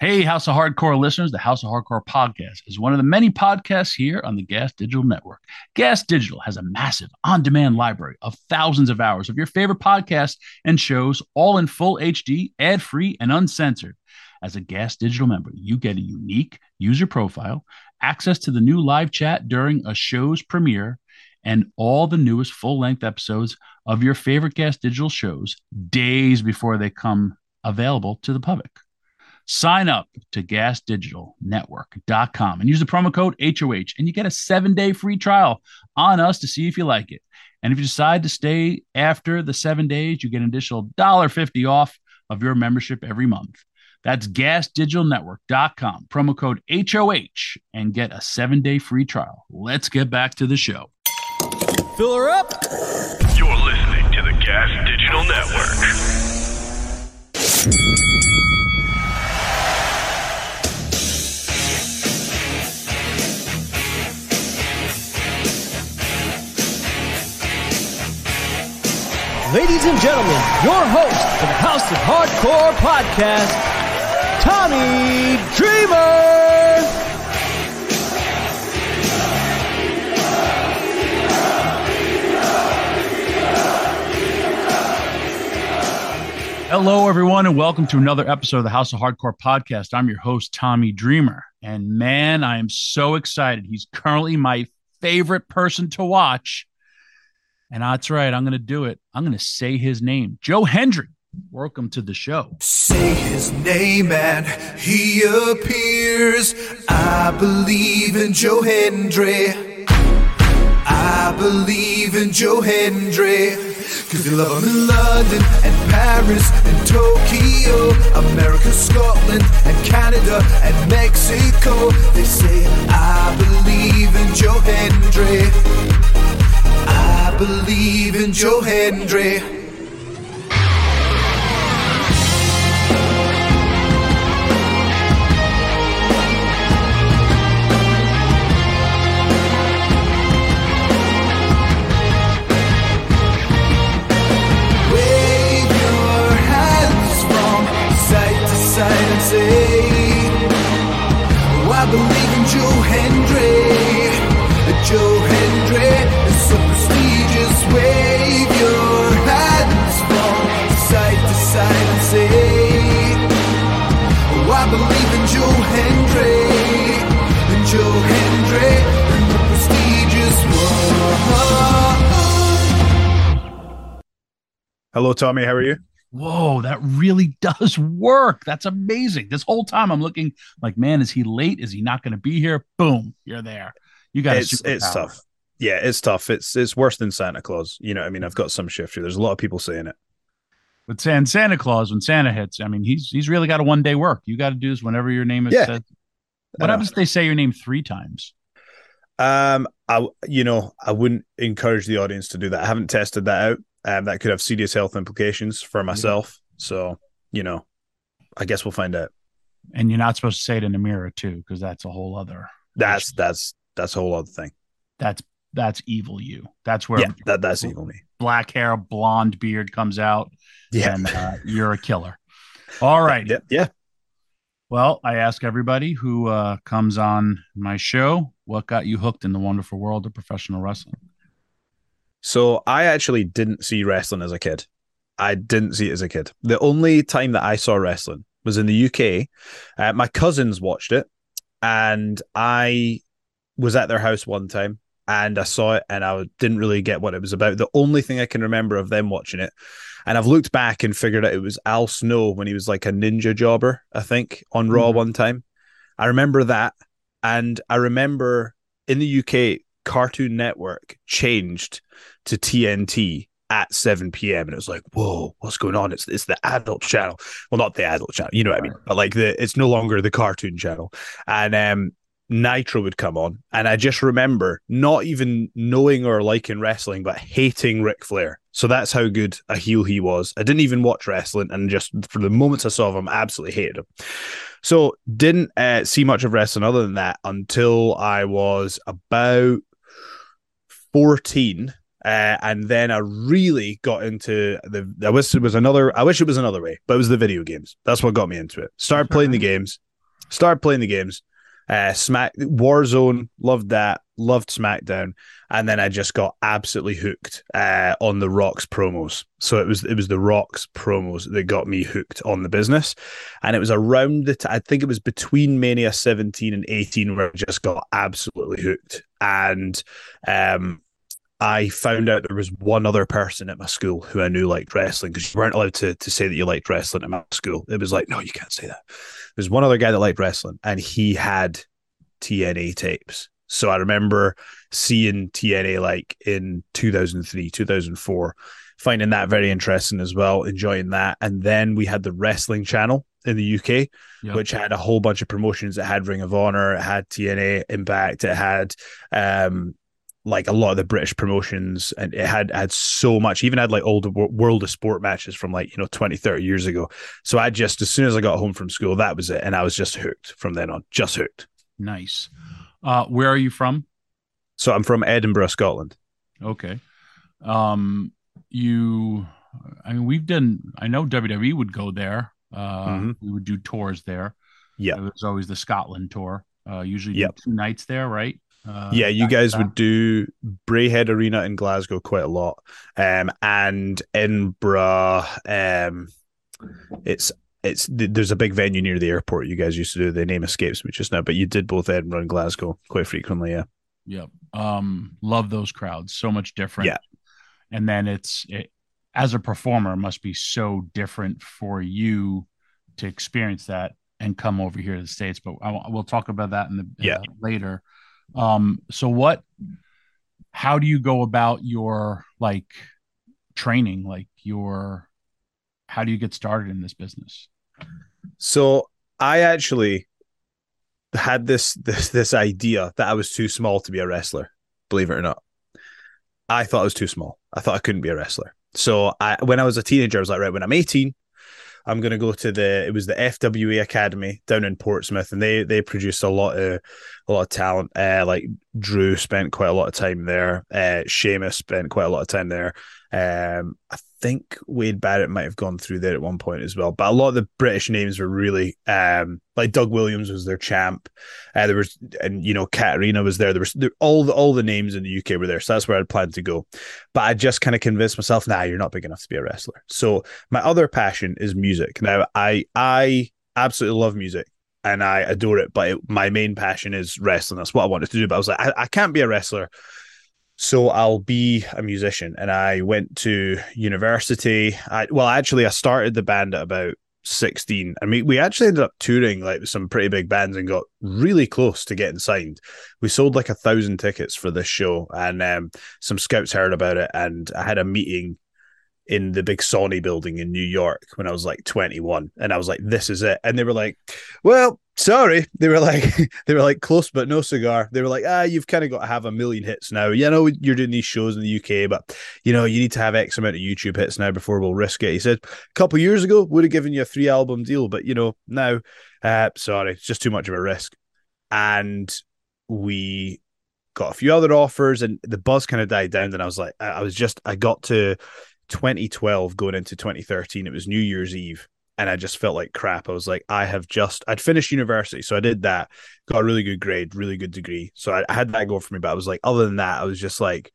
Hey, House of Hardcore listeners, the House of Hardcore podcast is one of the many podcasts here on the Gas Digital Network. Gas Digital has a massive on demand library of thousands of hours of your favorite podcasts and shows, all in full HD, ad free, and uncensored. As a Gas Digital member, you get a unique user profile, access to the new live chat during a show's premiere, and all the newest full length episodes of your favorite Gas Digital shows days before they come available to the public. Sign up to gasdigitalnetwork.com and use the promo code HOH, and you get a seven day free trial on us to see if you like it. And if you decide to stay after the seven days, you get an additional $1.50 off of your membership every month. That's gasdigitalnetwork.com, promo code HOH, and get a seven day free trial. Let's get back to the show. Fill her up. You're listening to the Gas Digital Network. Ladies and gentlemen, your host for the House of Hardcore podcast, Tommy Dreamer. Hello, everyone, and welcome to another episode of the House of Hardcore podcast. I'm your host, Tommy Dreamer. And man, I am so excited. He's currently my favorite person to watch. And that's right, I'm going to do it. I'm going to say his name Joe Hendry. Welcome to the show. Say his name and he appears. I believe in Joe Hendry. I believe in Joe Hendry. Cause they love him in London and Paris and Tokyo, America, Scotland and Canada and Mexico. They say, I believe in Joe Hendry. Believe in Joe Hendry. Hello, Tommy. How are you? Whoa, that really does work. That's amazing. This whole time I'm looking like, man, is he late? Is he not going to be here? Boom, you're there. You got It's it's tough. Yeah, it's tough. It's it's worse than Santa Claus. You know, I mean, I've got some shift here. There's a lot of people saying it. But San Santa Claus, when Santa hits, I mean, he's he's really got a one day work. You got to do this whenever your name is Yeah. said. What happens if they say your name three times? Um, I you know I wouldn't encourage the audience to do that. I haven't tested that out. Um, that could have serious health implications for myself. So you know, I guess we'll find out. And you're not supposed to say it in the mirror too, because that's a whole other. That's that's that's a whole other thing. That's that's evil. You. That's where Yeah, that that's evil me. black hair, blonde beard comes out, Yeah, and uh, you're a killer. All right. yeah, yeah. Well, I ask everybody who uh, comes on my show, what got you hooked in the wonderful world of professional wrestling? So I actually didn't see wrestling as a kid. I didn't see it as a kid. The only time that I saw wrestling was in the UK. Uh, my cousins watched it, and I was at their house one time and I saw it, and I didn't really get what it was about. The only thing I can remember of them watching it And I've looked back and figured out it was Al Snow when he was like a ninja jobber, I think, on Raw Mhm. one time. I remember that. And I remember in the UK, Cartoon Network changed to TNT at 7 p.m. And it was like, whoa, what's going on? It's it's the adult channel. Well, not the adult channel, you know what I mean? But like the it's no longer the cartoon channel. And um Nitro would come on. And I just remember not even knowing or liking wrestling, but hating Ric Flair. So that's how good a heel he was. I didn't even watch wrestling and just for the moments I saw of him, absolutely hated him. So didn't uh, see much of wrestling other than that until I was about 14. Uh, and then I really got into the. I wish it was another. I wish it was another way, but it was the video games. That's what got me into it. Started playing the games. Started playing the games. Uh, Smack Warzone, loved that. Loved SmackDown, and then I just got absolutely hooked uh, on the Rocks promos. So it was it was the Rocks promos that got me hooked on the business, and it was around the. T- I think it was between Mania 17 and 18 where I just got absolutely hooked, and um, I found out there was one other person at my school who I knew liked wrestling because you weren't allowed to, to say that you liked wrestling at my school. It was like, no, you can't say that. There's one other guy that liked wrestling and he had TNA tapes. So I remember seeing TNA like in 2003, 2004, finding that very interesting as well, enjoying that. And then we had the wrestling channel in the UK, Yep. which had a whole bunch of promotions. It had Ring of Honor, it had TNA Impact, it had um like a lot of the British promotions, and it had had so much. Even had like old World of Sport matches from like you know 20, 30 years ago. So I just as soon as I got home from school, that was it, and I was just hooked from then on, just hooked. Nice. Uh, where are you from? So I'm from Edinburgh, Scotland. Okay. Um, you, I mean, we've done, I know WWE would go there. Uh, Mhm. we would do tours there. Yeah. It was always the Scotland tour. Uh, usually Yep. two nights there, right? Uh, yeah, you guys would do Braehead Arena in Glasgow quite a lot, um, and Edinburgh. Um, it's it's there's a big venue near the airport. You guys used to do. The name escapes me just now, but you did both Edinburgh and Glasgow quite frequently. Yeah, Yep. Um, love those crowds. So much different. Yeah. And then it's it, as a performer, must be so different for you to experience that and come over here to the states. But I, we'll talk about that in the Yeah. uh, later. Um, so what? How do you go about your like training? Like your, how do you get started in this business? So I actually had this this this idea that I was too small to be a wrestler. Believe it or not, I thought I was too small. I thought I couldn't be a wrestler. So I, when I was a teenager, I was like, right, when I'm 18, I'm going to go to the. It was the FWA Academy down in Portsmouth, and they they produced a lot of a lot of talent. Uh, like Drew spent quite a lot of time there. Uh, Sheamus spent quite a lot of time there. Um, I think Wade Barrett might have gone through there at one point as well. But a lot of the British names were really um, like Doug Williams was their champ. Uh, there was, and you know, Katarina was there. There was there, all the all the names in the UK were there, so that's where I'd planned to go. But I just kind of convinced myself, nah, you're not big enough to be a wrestler. So my other passion is music. Now I I absolutely love music and I adore it, but it, my main passion is wrestling. That's what I wanted to do. But I was like, I, I can't be a wrestler. So I'll be a musician. And I went to university. I well, actually, I started the band at about 16. I mean, we actually ended up touring like some pretty big bands and got really close to getting signed. We sold like a thousand tickets for this show, and um, some scouts heard about it. And I had a meeting in the big Sony building in New York when I was like 21. And I was like, this is it. And they were like, well, sorry. They were like, they were like close, but no cigar. They were like, ah, you've kind of got to have a million hits now. You know, you're doing these shows in the UK, but you know, you need to have X amount of YouTube hits now before we'll risk it. He said, a couple years ago, would have given you a three album deal, but you know, now, uh, sorry, it's just too much of a risk. And we got a few other offers and the buzz kind of died down. And I was like, I was just, I got to 2012 going into 2013. It was New Year's Eve. And I just felt like crap. I was like, I have just, I'd finished university. So I did that, got a really good grade, really good degree. So I, I had that go for me. But I was like, other than that, I was just like,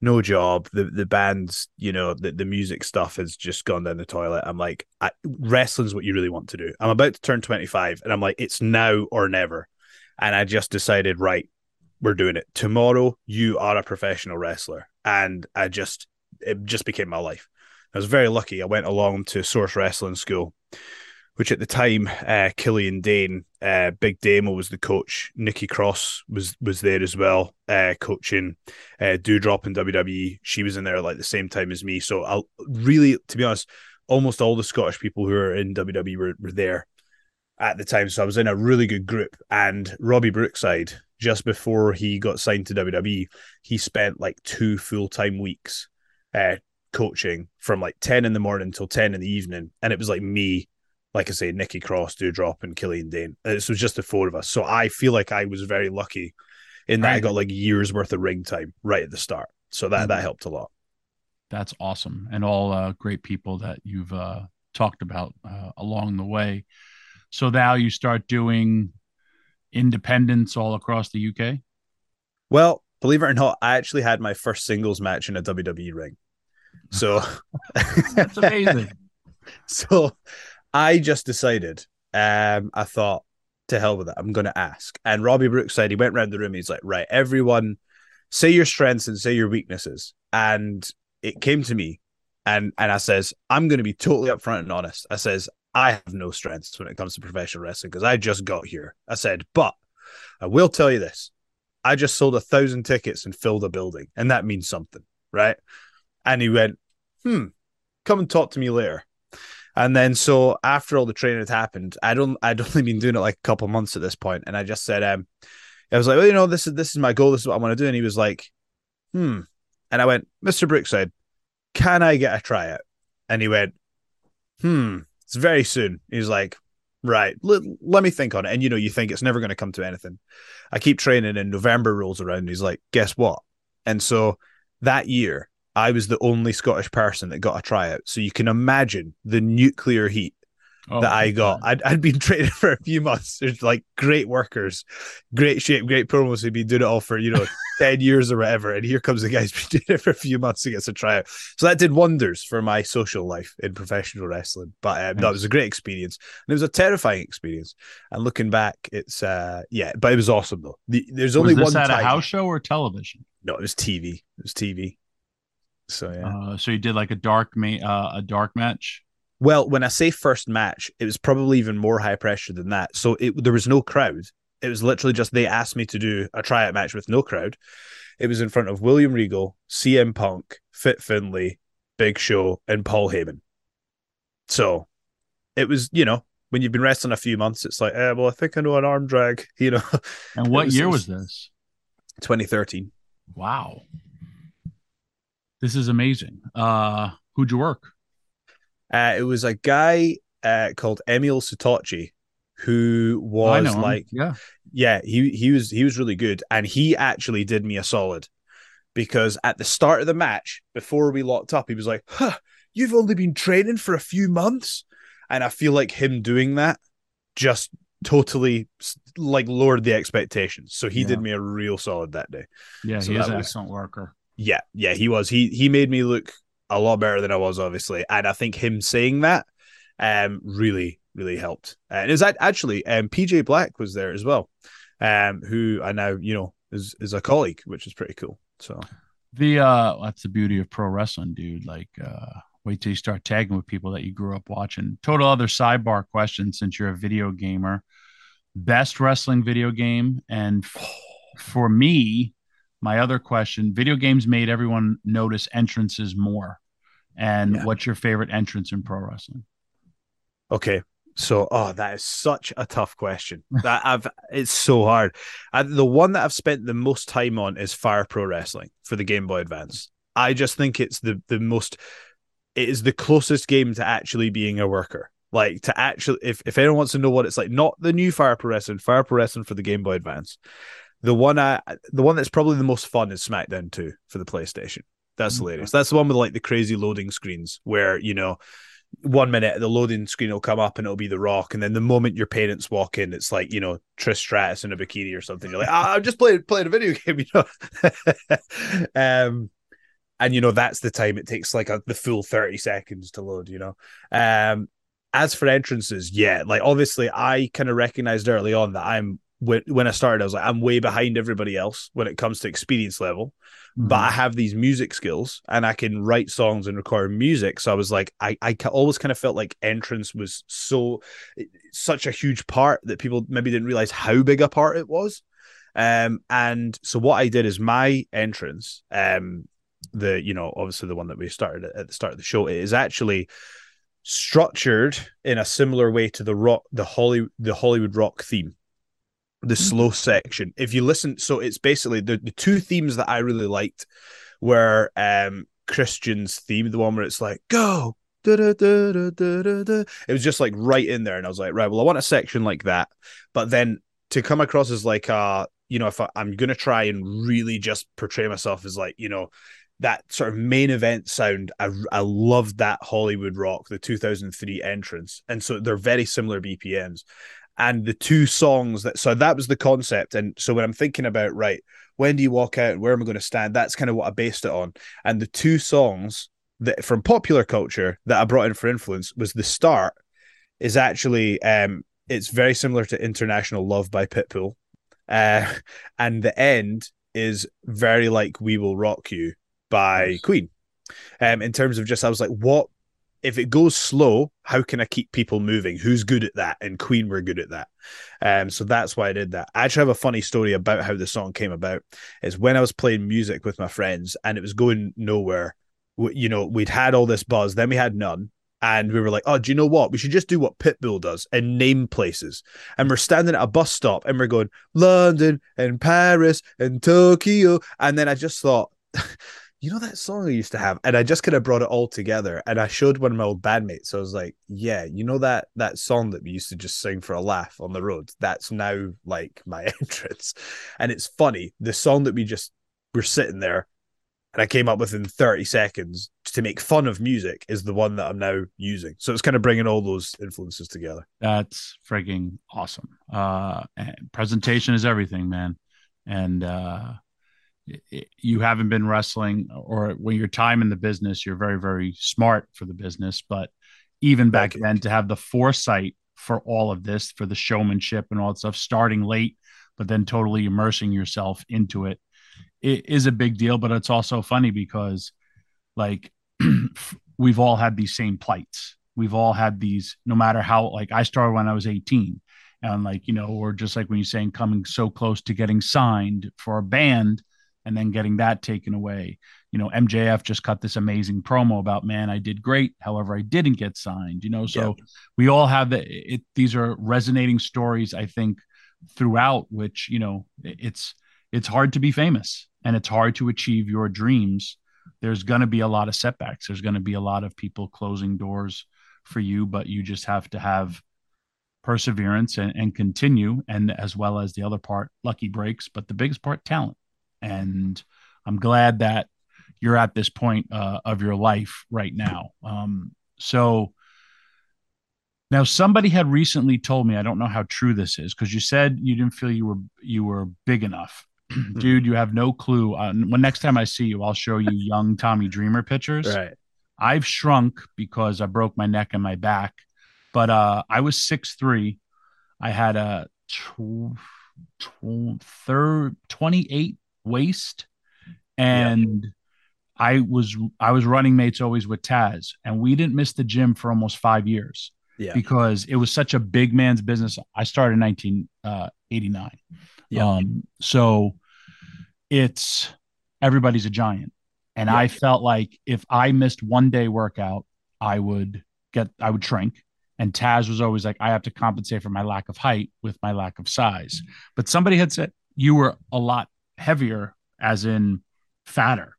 no job. The the band's, you know, the, the music stuff has just gone down the toilet. I'm like, I, wrestling's what you really want to do. I'm about to turn 25 and I'm like, it's now or never. And I just decided, right, we're doing it. Tomorrow, you are a professional wrestler. And I just, it just became my life. I was very lucky. I went along to Source Wrestling School, which at the time, uh, Killian Dain, uh, Big Damo was the coach. Nikki Cross was was there as well, uh, coaching uh, Doudrop in WWE. She was in there like the same time as me. So I really, to be honest, almost all the Scottish people who are in WWE were, were there at the time. So I was in a really good group. And Robbie Brookside, just before he got signed to WWE, he spent like two full time weeks uh, coaching from like 10 in the morning till 10 in the evening. And it was like me, like I say, Nikki Cross, Doudrop, and Killian Dain. This was just the four of us. So I feel like I was very lucky in that Right. I got like years worth of ring time right at the start. So that, that helped a lot. That's awesome, and all uh, great people that you've uh, talked about uh, along the way. So now you start doing independence all across the UK. Well, believe it or not, I actually had my first singles match in a WWE ring. So That's amazing. so I just decided, um, I thought, to hell with it, I'm gonna ask. And Robbie Brookside he went around the room, he's like, right, everyone say your strengths and say your weaknesses. And it came to me and and I says, I'm gonna be totally upfront and honest. I says, I have no strengths when it comes to professional wrestling because I just got here. I said, but I will tell you this. I just sold a thousand tickets and filled a building, and that means something, right? And he went, hmm, come and talk to me later. And then so after all the training had happened, I don't I'd only been doing it like a couple months at this point, and I just said, um, I was like, well, you know, this is this is my goal, this is what I want to do. And he was like, hmm. And I went, Mr. Brookside, can I get a tryout? And he went, hmm, it's very soon. He's like, right, let, let me think on it. And you know, you think it's never going to come to anything. I keep training, and November rolls around. And he's like, guess what? And so that year, I was the only Scottish person that got a tryout. So you can imagine the nuclear heat Oh, that I got. I'd, I'd been training for a few months. There's like great workers, great shape, great promos who've been doing it all for, you know, 10 years or whatever. And here comes the guy's been doing it for a few months to get a tryout. So that did wonders for my social life in professional wrestling. But um, no, it was a great experience. And it was a terrifying experience. And looking back, it's, uh yeah, but it was awesome though. The, there's only was this one at time. a house show or television? No, it was TV. It was TV. So yeah. Uh, so you did like a dark ma- uh, a dark match. Well, when I say first match, it was probably even more high pressure than that. So it, there was no crowd. It was literally just they asked me to do a tryout match with no crowd. It was in front of William Regal, CM Punk, Fit Finlay, Big Show, and Paul Heyman. So it was, you know, when you've been wrestling a few months, it's like, eh, well, I think I know an arm drag, you know. And what was- year was this? 2013. Wow, this is amazing. Uh, who'd you work? Uh, it was a guy uh, called Emil Sitoci who Oh, was him. like yeah, yeah, he he was he was really good, and he actually did me a solid because at the start of the match, before we locked up, he was like, "Huh, you've only been training for a few months," and I feel like him doing that just totally like lowered the expectations. So he Yeah. did me a real solid that day. yeah, So he is an was- excellent worker. Yeah, yeah, he was. He he made me look a lot better than I was, obviously, and I think him saying that um really really helped. And it was actually um PJ Black was there as well, um who I now you know is is a colleague, which is pretty cool. So The uh, that's the beauty of pro wrestling, dude. Like, uh, wait till you start tagging with people that you grew up watching. Total other sidebar question, since you're a video gamer, best wrestling video game, and f- for me, my other question: video games made everyone notice entrances more. And Yeah. what's your favorite entrance in pro wrestling? okay. So, oh, that is such a tough question. That I've it's so hard. I, the one that I've spent the most time on is Fire Pro Wrestling for the Game Boy Advance. I just think it's the the most. It is the closest game to actually being a worker. Like to actually, if if anyone wants to know what it's like, not the new Fire Pro Wrestling, Fire Pro Wrestling for the Game Boy Advance. The one I, the one that's probably the most fun is SmackDown 2 for the PlayStation. That's mm-hmm. hilarious. That's the one with like the crazy loading screens where you know one minute the loading screen will come up and it'll be the rock and then the moment your parents walk in it's like you know Trish Stratus in a bikini or something. You're like ah, I'm just playing playing a video game you know? Um and you know that's the time it takes like a, the full 30 seconds to load you know? Um as for entrances yeah like obviously I kind of recognized early on that I'm when when I started, I was like, I'm way behind everybody else when it comes to experience level. But Mm-hmm. I have these music skills and I can write songs and record music. So I was like, I, I always kind of felt like entrance was so such a huge part that people maybe didn't realize how big a part it was. Um, and so what I did is my entrance, um, the you know obviously the one that we started at, at the start of the show, it is actually structured in a similar way to the rock, the Holly, the Hollywood rock theme, the slow section. If you listen, so it's basically the the two themes that I really liked were um Christian's theme, the one where it's like go. da, da, da. It was just like right in there, and I was like, right, well, I want a section like that, but then to come across as like uh you know if I, i'm gonna try and really just portray myself as like you know that sort of main event sound i i loved that hollywood rock the 2003 entrance and so they're very similar bpms and the two songs that so that was the concept and so when i'm thinking about right when do you walk out and where am i going to stand that's kind of what i based it on and the two songs that from popular culture that i brought in for influence was the start is actually um it's very similar to International Love by Pitbull. Uh, and the end is very like We Will Rock You by. Queen. Um, in terms of just, I was like, what if it goes slow? How can I keep people moving? Who's good at that? And Queen were good at that. Um, so that's why I did that. I actually have a funny story about how the song came about. Is when I was playing music with my friends and it was going nowhere. You know, we'd had all this buzz, then we had none. And we were like, oh, do you know what? We should just do what Pitbull does and name places. And we're standing at a bus stop and we're going, London and Paris and Tokyo. And then I just thought, you know that song I used to have? And I just kind of brought it all together. And I showed one of my old bandmates. So I was like, yeah, you know that that song that we used to just sing for a laugh on the road? That's now like my entrance. And it's funny. The song that we just were sitting there and I came up with in 30 seconds to make fun of music is the one that I'm now using. So it's kind of bringing all those influences together. That's freaking awesome. Uh, presentation is everything, man. And uh, you haven't been wrestling, or when your time in the business, you're very, very smart for the business. But even back then, to have the foresight for all of this, for the showmanship and all that stuff, starting late, but then totally immersing yourself into it, it is a big deal. But it's also funny because, like, we've all had these same plights. We've all had these, no matter how, like, I started when I was 18. And, like, you know, or just like when you're saying coming so close to getting signed for a band and then getting that taken away. You know, MJF just cut this amazing promo about, man, I did great. However, I didn't get signed, you know, so we all have the, it, these are resonating stories, I think, throughout which, you know, it's, it's hard to be famous and it's hard to achieve your dreams. There's going to be a lot of setbacks. There's going to be a lot of people closing doors for you, but you just have to have perseverance and, and continue. And as well as the other part, lucky breaks, but the biggest part, talent. And I'm glad that you're at this point uh, of your life right now. Um, so now somebody had recently told me, I don't know how true this is, because you said you didn't feel you were you were big enough. Dude, you have no clue. Uh, when next time I see you, I'll show you young Tommy Dreamer pictures. Right. I've shrunk because I broke my neck and my back, but uh, I was six three. I had a tw- tw- third twenty eight waist, and I was I was running mates always with Taz, and we didn't miss the gym for almost five years Yeah. because it was such a big man's business. I started in nineteen eighty nine, Yeah. um, so it's everybody's a giant. And Yeah. I felt like if I missed one day workout, I would get, I would shrink. And Taz was always like, I have to compensate for my lack of height with my lack of size. But somebody had said you were a lot heavier, as in fatter.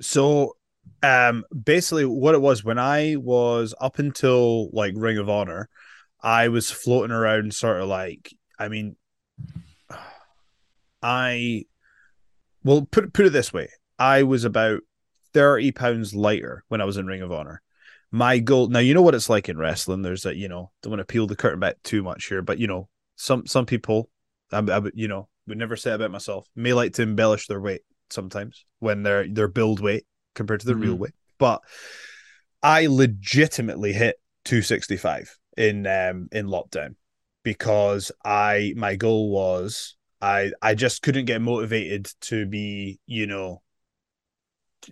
So um basically what it was when I was up until like Ring of Honor, I was floating around sort of like I mean I well put put it this way. I was about 30 pounds lighter when I was in Ring of Honor. My goal now you know what it's like in wrestling. There's a you know, don't want to peel the curtain back too much here, but you know, some some people I, I you know would never say about myself may like to embellish their weight sometimes when they're their build weight compared to the real Mhm. weight. But I legitimately hit 265 in um in lockdown because I my goal was I I just couldn't get motivated to be you know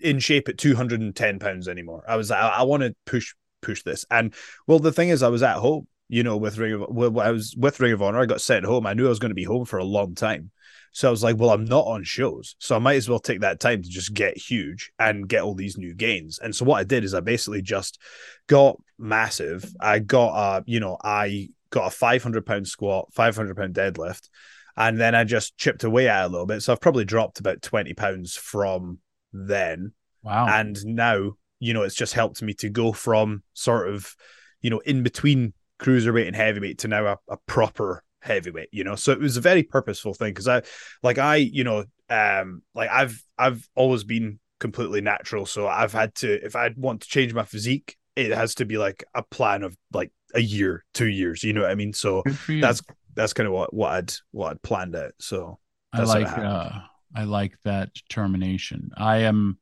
in shape at 210 pounds anymore. I was I, I want to push push this. And well, the thing is, I was at home, you know, with Ring of well, I was with Ring of Honor. I got sent home. I knew I was going to be home for a long time. So I was like, well, I'm not on shows. So I might as well take that time to just get huge and get all these new gains. And so what I did is I basically just got massive. I got a, you know, I got a 500 pound squat, 500 pound deadlift. And then I just chipped away at a little bit. So I've probably dropped about 20 pounds from then. Wow. And now, you know, it's just helped me to go from sort of, you know, in between cruiserweight and heavyweight to now a, a proper heavyweight, you know. So it was a very purposeful thing because I like I, you know, um like I've I've always been completely natural. So I've had to if I want to change my physique, it has to be like a plan of like a year, two years, you know what I mean? So Good for you. that's that's kind of what what I'd what I'd planned out. So I like uh I like that determination. I am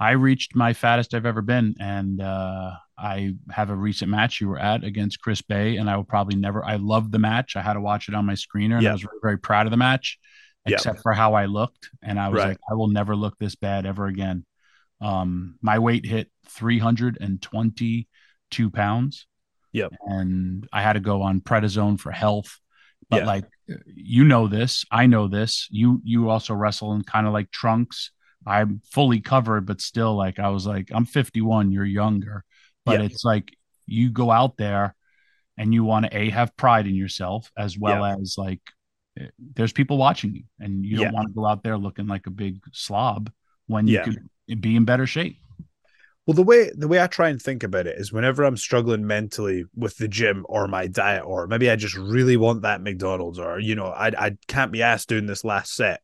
I reached my fattest I've ever been and uh I have a recent match you were at against Chris Bey and I will probably never I loved the match. I had to watch it on my screener and Yeah. I was very, very proud of the match Yeah. except for how I looked and I was Right. like I will never look this bad ever again. Um my weight hit 322 pounds. Yep. And I had to go on prednisone for health. But Yeah. like you know this, I know this. You you also wrestle in kind of like trunks. I'm fully covered, but still like I was like, I'm 51, you're younger. But Yeah. it's like you go out there and you want to a have pride in yourself as well as like eh, there's people watching you and you don't Yeah. want to go out there looking like a big slob when you could be in better shape. Well, the way the way I try and think about it is whenever I'm struggling mentally with the gym or my diet, or maybe I just really want that McDonald's, or you know, I I can't be asked doing this last set.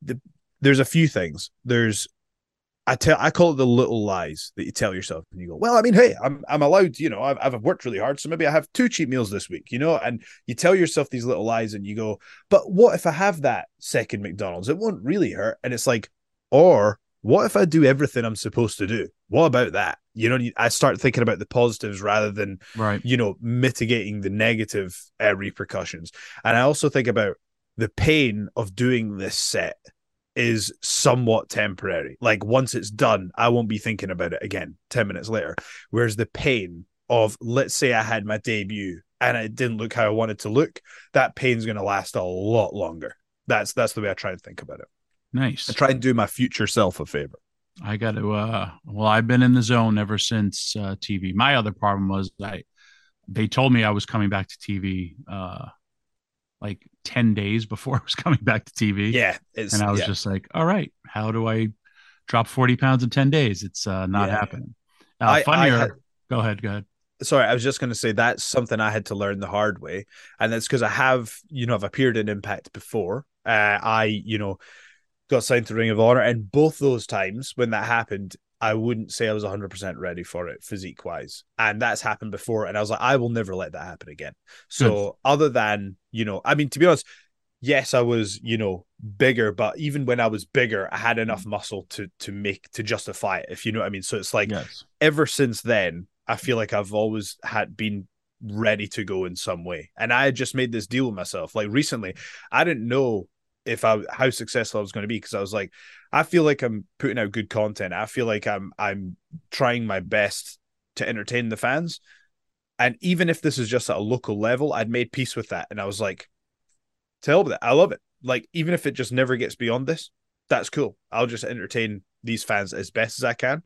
The, there's a few things. There's I tell I call it the little lies that you tell yourself, and you go, well, I mean, hey, I'm I'm allowed, you know, I've I've worked really hard, so maybe I have two cheat meals this week, you know, and you tell yourself these little lies, and you go, but what if I have that second McDonald's? It won't really hurt, and it's like, or what if I do everything I'm supposed to do? What about that? You know, I start thinking about the positives rather than, Right. you know, mitigating the negative uh, repercussions. And I also think about the pain of doing this set is somewhat temporary. Like once it's done, I won't be thinking about it again 10 minutes later. Whereas the pain of, let's say I had my debut and it didn't look how I wanted to look, that pain's going to last a lot longer. That's that's the way I try and think about it. Nice. I try and do my future self a favor. I got to. Uh, well, I've been in the zone ever since uh, TV. My other problem was I. They told me I was coming back to TV, uh, like ten days before I was coming back to TV. Yeah, and I was yeah. just like, "All right, how do I drop forty pounds in ten days? It's uh, not Yeah. happening." Uh, I- I had- go ahead. Go ahead. sorry, I was just going to say that's something I had to learn the hard way, and that's because I have, you know, I've appeared in Impact before. Uh, I, you know, got signed to Ring of Honor, and both those times when that happened, I wouldn't say I was 100% ready for it physique wise, and that's happened before, and I was like, I will never let that happen again. So, other than, you know, I mean, to be honest. Yes, I was, you know, bigger, but even when I was bigger, I had enough mm. muscle to to make to justify it, if you know what I mean. So it's like yes. ever since then, I feel like I've always had been ready to go in some way. And I had just made this deal with myself. Like recently, I didn't know if I how successful I was going to be because I was like, I feel like I'm putting out good content. I feel like I'm I'm trying my best to entertain the fans. And even if this is just at a local level, I'd made peace with that. And I was like, to hell with it. I love it. Like, even if it just never gets beyond this, that's cool. I'll just entertain these fans as best as I can.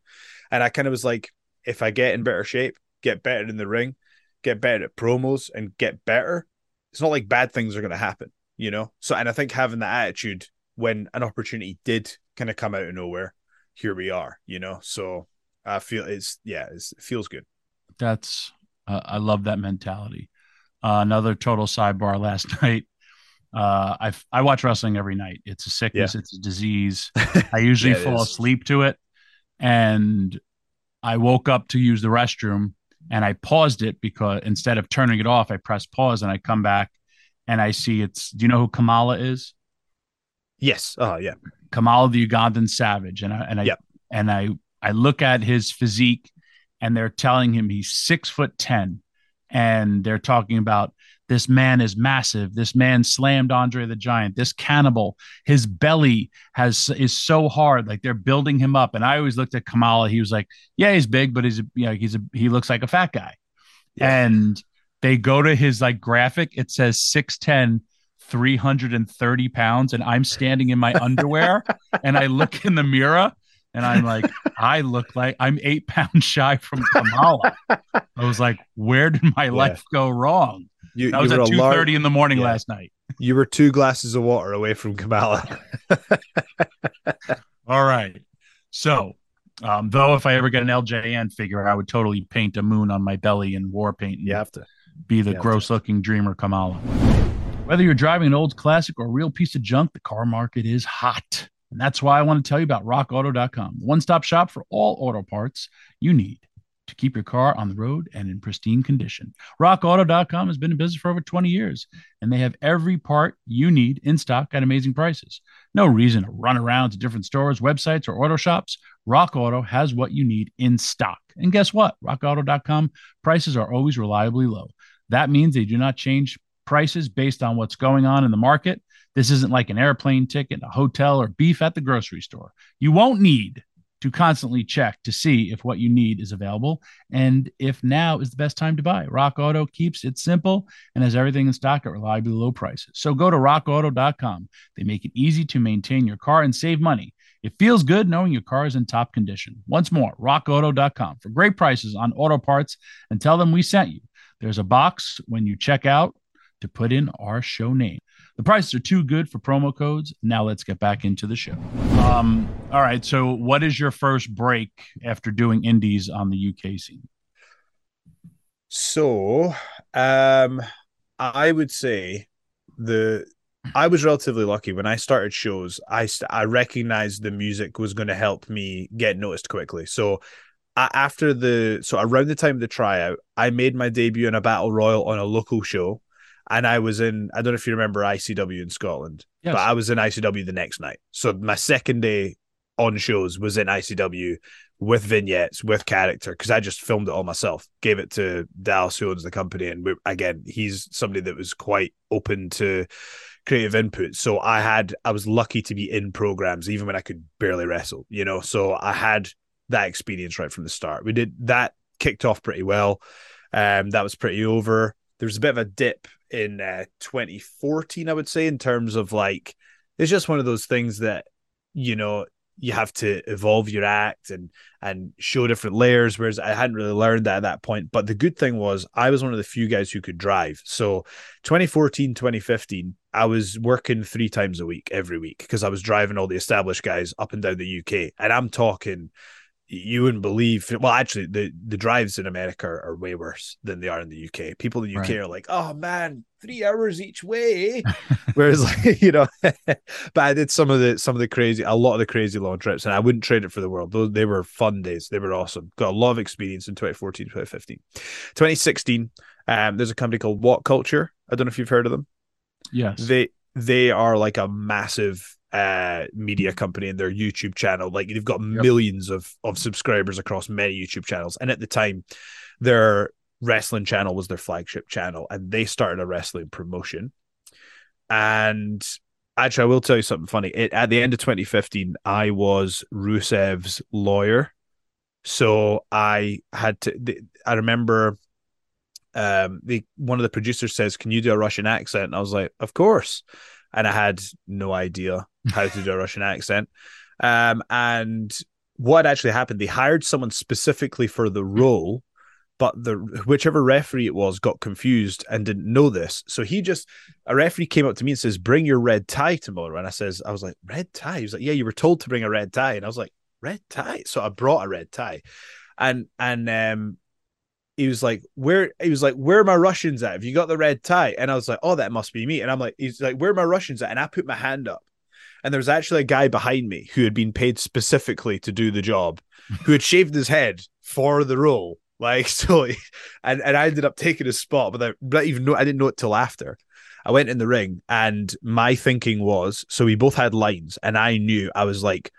And I kind of was like, if I get in better shape, get better in the ring, get better at promos, and get better, it's not like bad things are going to happen, you know? So, and I think having that attitude when an opportunity did kind of come out of nowhere, here we are, you know? So I feel it's, yeah, it's, it feels good. That's. Uh, I love that mentality. Uh, another total sidebar last night. Uh, I I watch wrestling every night. It's a sickness. It's a disease. I usually Yeah, fall is. asleep to it, and I woke up to use the restroom, and I paused it because instead of turning it off, I press pause, and I come back, and I see it's. Do you know who Kamala is? Yes. Oh, yeah. Kamala the Ugandan savage, and I and I Yep. and I I look at his physique, and they're telling him he's six foot ten, and they're talking about this man is massive. This man slammed Andre the Giant. This cannibal, his belly has is so hard. Like they're building him up. And I always looked at Kamala. He was like, yeah, he's big, but he's you know he's a he looks like a fat guy. Yeah. And they go to his like graphic. It says 6'10, 330 pounds. And I'm standing in my underwear and I look in the mirror and I'm like, I look like I'm eight pounds shy from Kamala. I was like, where did my life go wrong? You, That was at were a lar- in the morning yeah. last night. You were two glasses of water away from Kamala. All right. So, um, though, if I ever get an LJN figure, I would totally paint a moon on my belly in war paint. and you have to. Be the Yeah. gross looking dreamer Kamala. Whether you're driving an old classic or a real piece of junk, the car market is hot. And that's why I want to tell you about rockauto.com, the one stop shop for all auto parts you need to keep your car on the road and in pristine condition. RockAuto.com has been in business for over 20 years, and they have every part you need in stock at amazing prices. No reason to run around to different stores, websites, or auto shops. Rock Auto has what you need in stock. And guess what? RockAuto.com prices are always reliably low. That means they do not change prices based on what's going on in the market. This isn't like an airplane ticket, a hotel, or beef at the grocery store. You won't need to constantly check to see if what you need is available and if now is the best time to buy. Rock Auto keeps it simple and has everything in stock at reliably low prices. So go to rockauto.com. They make it easy to maintain your car and save money. It feels good knowing your car is in top condition. Once more, rockauto.com for great prices on auto parts and tell them we sent you. There's a box when you check out to put in our show name. The prices are too good for promo codes. Now let's get back into the show. Um, all right. So, what is your first break after doing indies on the UK scene? So, um, I would say the I was relatively lucky when I started shows. I I recognized the music was going to help me get noticed quickly. So, after the so around the time of the tryout, I made my debut in a battle royal on a local show, and I was in. I don't know if you remember ICW in Scotland, Yes. but I was in ICW the next night. So my second day on shows was in ICW with vignettes, with character, because I just filmed it all myself. Gave it to Dallas, who owns the company, and we, again, he's somebody that was quite open to creative input. So I had, I was lucky to be in programs, even when I could barely wrestle. You know, so I had that experience right from the start. We did that kicked off pretty well. Um, that was pretty over. There was a bit of a dip in uh, 2014, I would say, in terms of like it's just one of those things that you know you have to evolve your act and and show different layers whereas i hadn't really learned that at that point. But the good thing was i was one of the few guys who could drive. So 2014 2015 i was working three times a week every week because i was driving all the established guys up and down the uk and i'm talking you wouldn't believe well actually the the drives in america are, are way worse than they are in the uk people in the uk Right. are like oh man three hours each way. Whereas like you know but i did some of the some of the crazy a lot of the crazy long trips and i wouldn't trade it for the world. Those they were fun days. They were awesome. Got a lot of experience in 2014 2015 2016 um there's a company called WhatCulture. I don't know if you've heard of them. Yes. they they are like a massive uh media company and their YouTube channel. Like they've got millions of of subscribers across many YouTube channels. And at the time, their wrestling channel was their flagship channel, and they started a wrestling promotion. And actually, I will tell you something funny. It, at the end of 2015, I was Rusev's lawyer. So I had to. the- I remember um the one of the producers says can you do a russian accent and i was like of course and i had no idea how to do a russian accent. Um and what actually happened they hired someone specifically for the role but the whichever referee it was got confused and didn't know this. So he just a referee came up to me and says bring your red tie tomorrow. And i says i was like red tie? He was like yeah you were told to bring a red tie. And i was like red tie? So i brought a red tie. And and um he was like, "Where?" He was like, "Where are my Russians at? Have you got the red tie?" And I was like, "Oh, that must be me." And I'm like, "He's like, where are my Russians at?" And I put my hand up, and there was actually a guy behind me who had been paid specifically to do the job, who had shaved his head for the role. Like so, and and I ended up taking his spot, but I but even know I didn't know it till after. I went in the ring, and my thinking was, so we both had lines, and I knew I was like,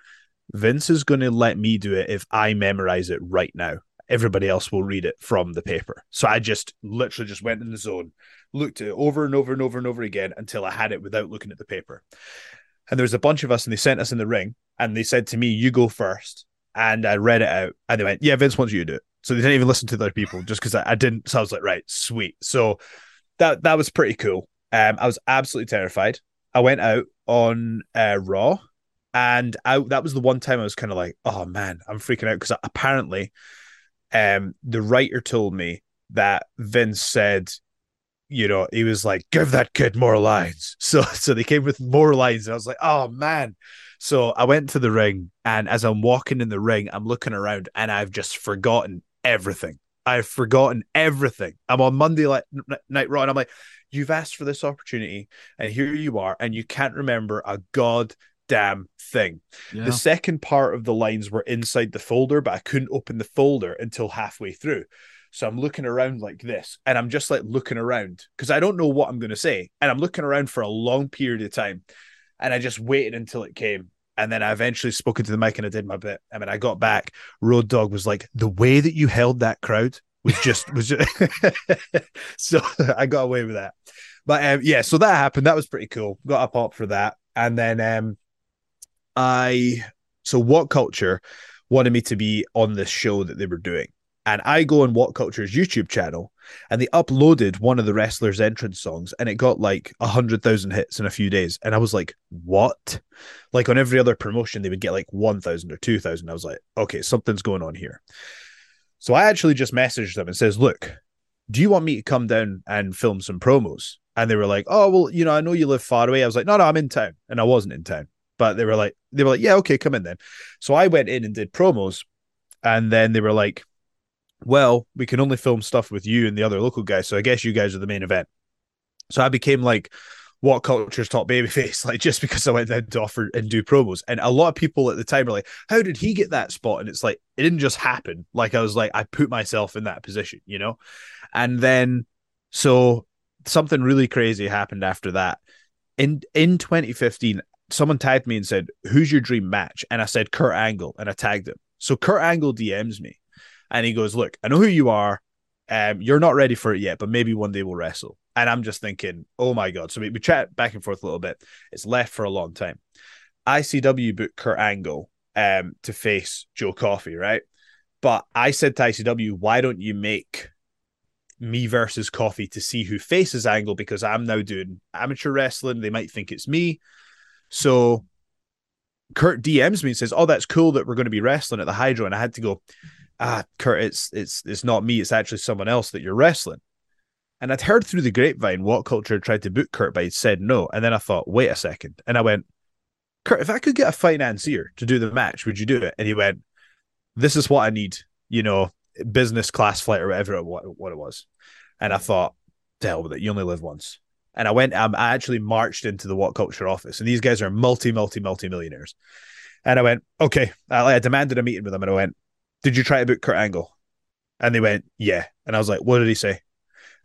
Vince is going to let me do it if I memorize it right now. Everybody else will read it from the paper. So I just literally just went in the zone, looked at it over and over and over and over again until I had it without looking at the paper. And there was a bunch of us, and they sent us in the ring, and they said to me, "You go first. And I read it out, and they went, "Yeah, Vince wants you to do it." So they didn't even listen to the other people just because I, I, didn't. So I was like, "Right, sweet." So that that was pretty cool. Um, I was absolutely terrified. I went out on uh, Raw, and I that was the one time I was kind of like, "Oh man, I'm freaking out," because apparently, um, the writer told me that Vince said you know, he was like, give that kid more lines. So so they came with more lines. And I was like, oh man. So I went to the ring, and as I'm walking in the ring, I'm looking around and I've just forgotten everything. I've forgotten everything. I'm on Monday Night Raw, and I'm like, you've asked for this opportunity, and here you are, and you can't remember a goddamn thing. Yeah. The second part of the lines were inside the folder, but I couldn't open the folder until halfway through. So I'm looking around like this, and I'm just like looking around because I don't know what I'm going to say. And I'm looking around for a long period of time. And I just waited until it came. And then I eventually spoke into the mic and I did my bit. I mean, I got back, Road Dog was like, the way that you held that crowd was just, was just, so I got away with that. But um, yeah, so that happened. That was pretty cool. Got a pop for that. And then um, I, so WhatCulture wanted me to be on this show that they were doing and I go on WhatCulture's YouTube channel, and they uploaded one of the wrestlers' entrance songs, and it got like a hundred thousand hits in a few days. And I was like, "What?" Like on every other promotion, they would get like one thousand or two thousand. I was like, "Okay, something's going on here." So I actually just messaged them and says, "Look, do you want me to come down and film some promos?" And they were like, "Oh, well, you know, I know you live far away." I was like, "No, no, I'm in town," and I wasn't in town, but they were like, they were like, "Yeah, okay, come in then." So I went in and did promos, and then they were like well, we can only film stuff with you and the other local guys. So I guess you guys are the main event. So I became like WhatCulture's top babyface, like just because I went down to offer and do promos. And a lot of people at the time were like, How did he get that spot? And it's like, it didn't just happen. Like I was like, I put myself in that position, you know? And then so something really crazy happened after that. In in 2015, someone tagged me and said, Who's your dream match? And I said Kurt Angle, and I tagged him. So Kurt Angle DMs me and he goes, "Look, I know who you are. Um, you're not ready for it yet, but maybe one day we'll wrestle." And I'm just thinking, "Oh my god!" So we, we chat back and forth a little bit. It's left for a long time. ICW booked Kurt Angle um, to face Joe Coffey, right? But I said to ICW, "Why don't you make me versus Coffey to see who faces Angle because I'm now doing amateur wrestling. They might think it's me. So Kurt DMs me and says, Oh, that's cool that we're going to be wrestling at the Hydro. And I had to go, ah, Kurt, it's it's it's not me, it's actually someone else that you're wrestling. And I'd heard through the grapevine WhatCulture tried to book Kurt, but he said no. And then I thought, wait a second. And I went, Kurt, if I could get a financier to do the match, would you do it? And he went, This is what I need, you know, business class flight or whatever what, what it was. And I thought, hell with it, you only live once. And I went, um, I actually marched into the WhatCulture office, and these guys are multi, multi, multi millionaires. And I went, okay. I, I demanded a meeting with them, and I went, did you try to book Kurt Angle? And they went, yeah. And I was like, what did he say?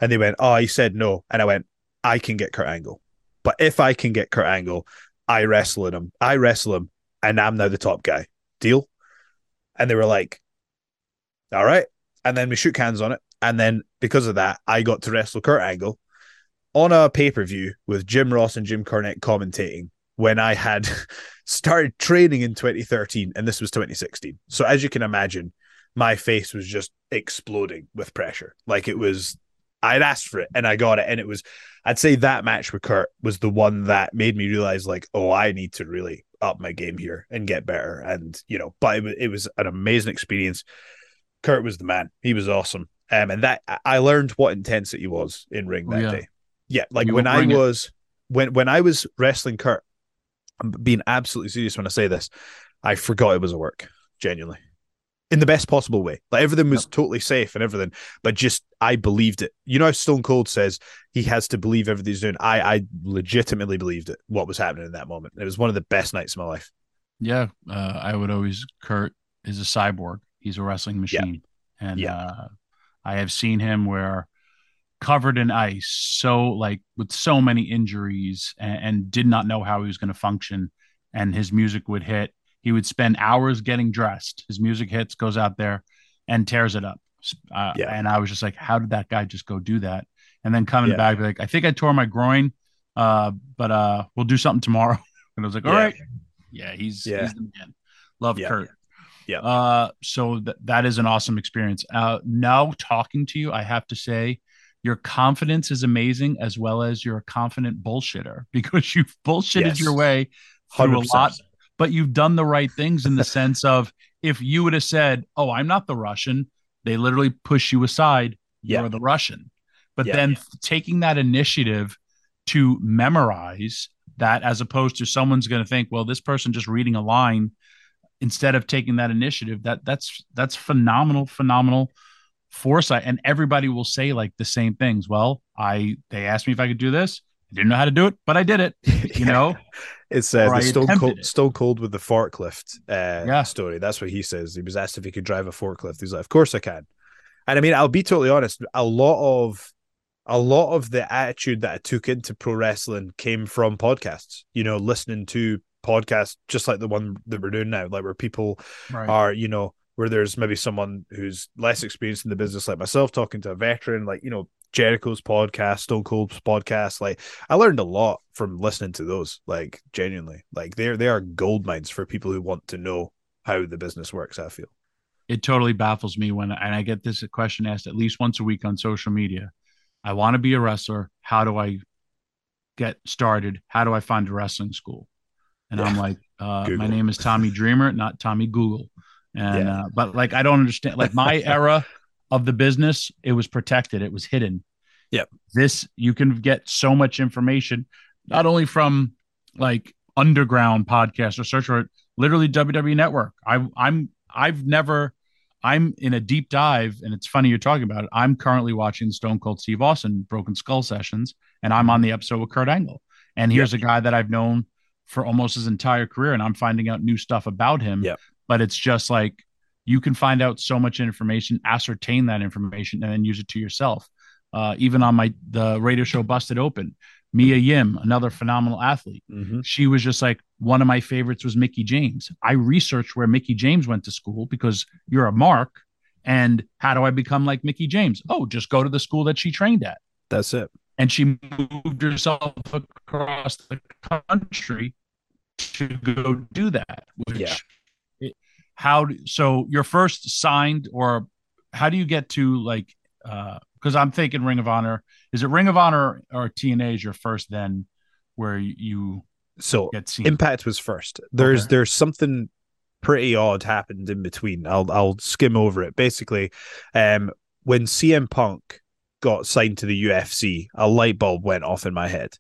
And they went, oh, he said no. And I went, I can get Kurt Angle. But if I can get Kurt Angle, I wrestle him. I wrestle him, and I'm now the top guy. Deal? And they were like, all right. And then we shook hands on it. And then because of that, I got to wrestle Kurt Angle on a pay per view with Jim Ross and Jim Cornette commentating when I had started training in 2013 and this was 2016. So as you can imagine, my face was just exploding with pressure. Like it was I'd asked for it and I got it. And it was I'd say that match with Kurt was the one that made me realize like, oh, I need to really up my game here and get better. And you know, but it, it was an amazing experience. Kurt was the man. He was awesome. Um, and that I learned what intensity was in ring that yeah. day. Yeah, like you when I was it. when when I was wrestling Kurt, I'm being absolutely serious when I say this. I forgot it was a work, genuinely. In the best possible way. Like everything was yep. totally safe and everything, but just I believed it. You know Stone Cold says he has to believe everything he's doing. I I legitimately believed it, what was happening in that moment. It was one of the best nights of my life. Yeah. Uh, I would always Kurt is a cyborg. He's a wrestling machine. Yeah. And yeah. Uh, I have seen him where covered in ice, so like with so many injuries, and, and did not know how he was going to function. And his music would hit. He would spend hours getting dressed. His music hits, goes out there, and tears it up. Uh, Yeah. And I was just like, how did that guy just go do that? And then coming Yeah. back, be like, I think I tore my groin, uh, but uh, we'll do something tomorrow. And I was like, all Yeah. right, yeah, he's Yeah. he's the man. Love Yeah. Kurt. Yeah. Uh, so th- that is an awesome experience. Uh, now talking to you, I have to say, your confidence is amazing, as well as you're a confident bullshitter because you've bullshitted Yes. your way through a 100%. lot, but you've done the right things in the sense of if you would have said, "Oh, I'm not the Russian," they literally push you aside. Yeah. You're the Russian. But Yeah. then taking that initiative to memorize that, as opposed to someone's going to think, "Well, this person just reading a line," instead of taking that initiative, that that's that's phenomenal, phenomenal foresight. And everybody will say like the same things. Well, I they asked me if I could do this. I didn't know how to do it, but I did it. You know, It's uh, the Stone Cold. Stone Cold with the forklift uh, Yeah. story. That's what he says. He was asked if he could drive a forklift. He's like, "Of course I can." And I mean, I'll be totally honest. A lot of a lot of the attitude that I took into pro wrestling came from podcasts. You know, listening to podcasts just like the one that we're doing now, like where people right? are, you know, where there's maybe someone who's less experienced in the business, like myself, talking to a veteran, like, you know, Jericho's podcast, Stone Cold's podcast. Like, I learned a lot from listening to those, like, genuinely. Like, they're, they are gold mines for people who want to know how the business works, I feel. it totally baffles me when and I get this question asked at least once a week on social media. I want to be a wrestler. How do I get started? How do I find a wrestling school? And I'm like, uh, my name is Tommy Dreamer, not Tommy Google. And Yeah. uh, but like I don't understand. Like my era of the business, it was protected. It was hidden. Yep. This you can get so much information, not only from like underground podcasts or search for it, literally WWE Network. I I'm I've never I'm in a deep dive, and it's funny you're talking about it. I'm currently watching Stone Cold Steve Austin Broken Skull sessions, and I'm on the episode with Kurt Angle. And here's a guy that I've known for almost his entire career, and I'm finding out new stuff about him. Yep. But it's just like you can find out so much information, ascertain that information, and then use it to yourself. Uh, even on my the radio show Busted Open, Mia Yim, another phenomenal athlete Mm-hmm. she was just like one of my favorites was Mickie James. I researched where Mickie James went to school because you're a mark. And how do I become like Mickie James? Oh, just go to the school that she trained at. That's it. And she moved herself across the country to go do that. Which, Yeah. How do, so you're first signed or how do you get to like uh because I'm thinking Ring of Honor. Is it Ring of Honor or TNA is your first then where you So, get seen? Impact was first. There's Okay. there's something pretty odd happened in between. I'll I'll skim over it. Basically, um, when CM Punk got signed to the UFC, a light bulb went off in my head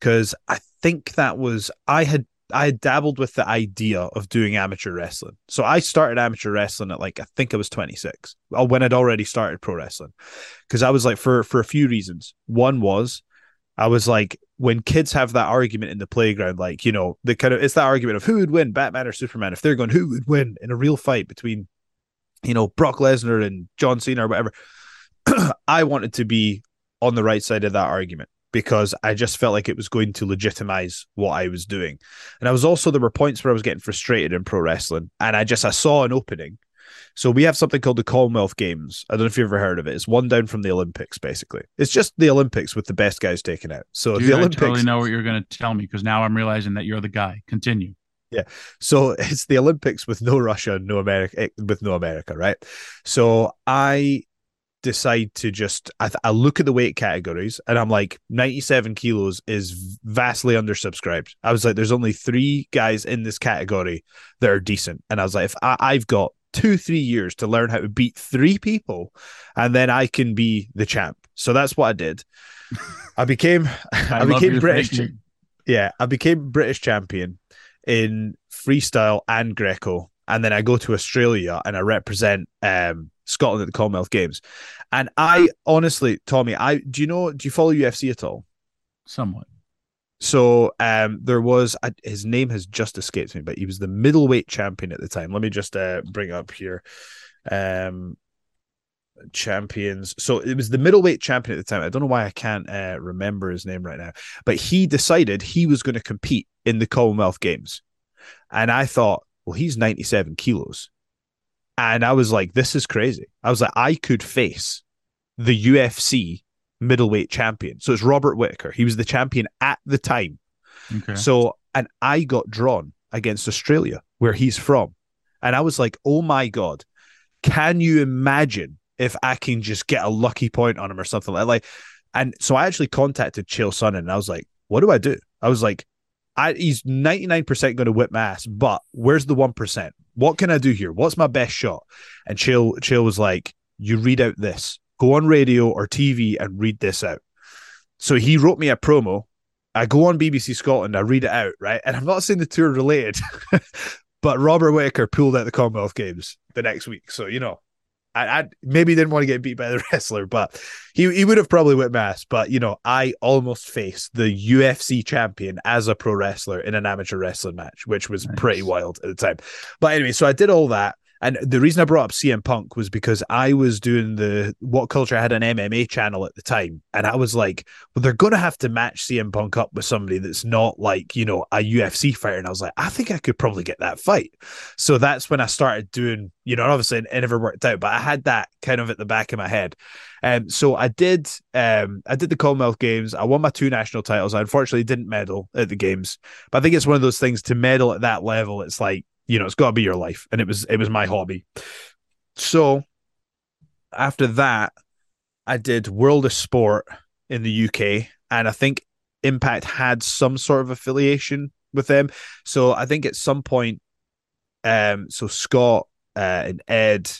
because I think that was I had I had dabbled with the idea of doing amateur wrestling. So I started amateur wrestling at like I think I was 26, uh, when I'd already started pro wrestling, because I was like for for a few reasons. One was I was like, when kids have that argument in the playground, like, you know, the kind of it's that argument of who would win, Batman or Superman. If they're going, who would win in a real fight between, you know, Brock Lesnar and John Cena or whatever. I wanted to be on the right side of that argument because I just felt like it was going to legitimize what I was doing. And I was also there were points where I was getting frustrated in pro wrestling and I just I saw an opening. So we have something called the Commonwealth Games. I don't know if you've ever heard of it. It's one down from the Olympics, basically. It's just the Olympics with the best guys taken out. So Dude, the Olympics. I totally know what you're going to tell me because now I'm realizing that you're the guy. Continue. Yeah. So it's the Olympics with no Russia, no America, eh, with no America, right? So I decide to just I, I look at the weight categories and I'm like 97 kilos is vastly undersubscribed. I was like, there's only three guys in this category that are decent, and I was like, if I, I've got two three years to learn how to beat three people, and then I can be the champ. So that's what I did. I became I, love became British. thinking. Yeah, I became British champion in freestyle and Greco, and then I go to Australia and I represent um, Scotland at the Commonwealth Games. And I honestly, Tommy, I do you know? Do you follow UFC at all? somewhat. So um, there was I, his name has just escaped me, but he was the middleweight champion at the time. Let me just uh, bring up here. Um, champions. So it was the middleweight champion at the time. I don't know why I can't uh, remember his name right now, but he decided he was going to compete in the Commonwealth Games, and I thought, well, he's ninety seven kilos. And I was like, this is crazy. I was like, I could face the UFC middleweight champion. So it's Robert Whitaker. He was the champion at the time. Okay. So, and I got drawn against Australia, where he's from. And I was like, oh my God, can you imagine if I can just get a lucky point on him or something like like and so I actually contacted Chael Sonnen and I was like, what do I do? I was like, I, he's 99% going to whip my ass, but where's the 1%? What can I do here? What's my best shot? And Chael Chael was like, you read out this, go on radio or TV and read this out. So he wrote me a promo. I go on BBC Scotland, I read it out, right? And I'm not saying the two are related, but Robert Whitaker pulled out the Commonwealth Games the next week. So, you know, I, I maybe didn't want to get beat by the wrestler, but he, he would have probably whipped my ass. But, you know, I almost faced the UFC champion as a pro wrestler in an amateur wrestling match, which was Nice. pretty wild at the time. But anyway, so I did all that. And the reason I brought up CM Punk was because I was doing the WhatCulture I had an MMA channel at the time. And I was like, well, they're going to have to match CM Punk up with somebody that's not like, you know, a UFC fighter. And I was like, I think I could probably get that fight. So that's when I started doing, you know, obviously it never worked out, but I had that kind of at the back of my head. Um, so I did, um, I did the Commonwealth Games. I won my two national titles. I unfortunately didn't medal at the games, but I think it's one of those things to medal at that level. It's like, you know, it's got to be your life, and it was, it was my hobby. So after that, I did World of Sport in the UK, and I think Impact had some sort of affiliation with them. So I think at some point, um, so Scott uh, and Ed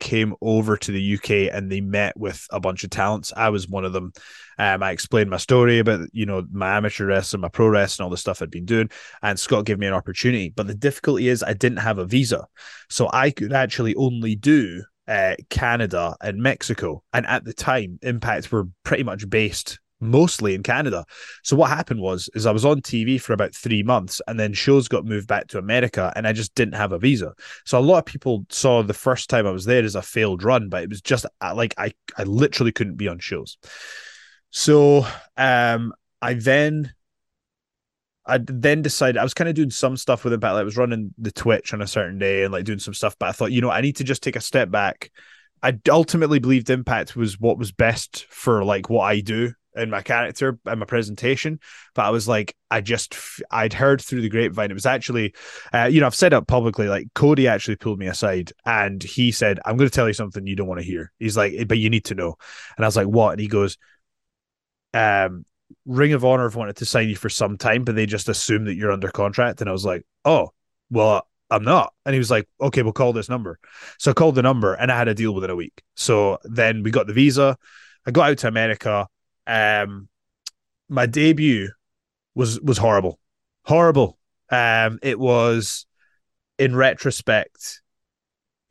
came over to the UK and they met with a bunch of talents. I was one of them. Um, I explained my story about you know my amateur wrestling, my pro wrestling, all the stuff I'd been doing, and Scott gave me an opportunity. But the difficulty is I didn't have a visa, so I could actually only do uh, Canada and Mexico. And at the time, Impact were pretty much based mostly in Canada. So what happened was is I was on TV for about three months, and then shows got moved back to America, and I just didn't have a visa. So a lot of people saw the first time I was there as a failed run, but it was just uh, like I I literally couldn't be on shows. So um I then I then decided I was kind of doing some stuff with Impact. Like I was running the Twitch on a certain day and like doing some stuff, but I thought, you know, I need to just take a step back. I ultimately believed Impact was what was best for like what I do in my character and my presentation. But I was like, I just I'd heard through the grapevine. It was actually, uh, you know, I've said it publicly. Like Cody actually pulled me aside and he said, "I'm going to tell you something you don't want to hear." He's like, "But you need to know." And I was like, "What?" And he goes, um, Ring of Honor have wanted to sign you for some time, but they just assume that you're under contract. And I was like, oh, well, I'm not. And he was like, okay, we'll call this number. So I called the number and I had a deal within a week. So then we got the visa. I got out to America. Um, my debut was was horrible, horrible. Um, it was in retrospect,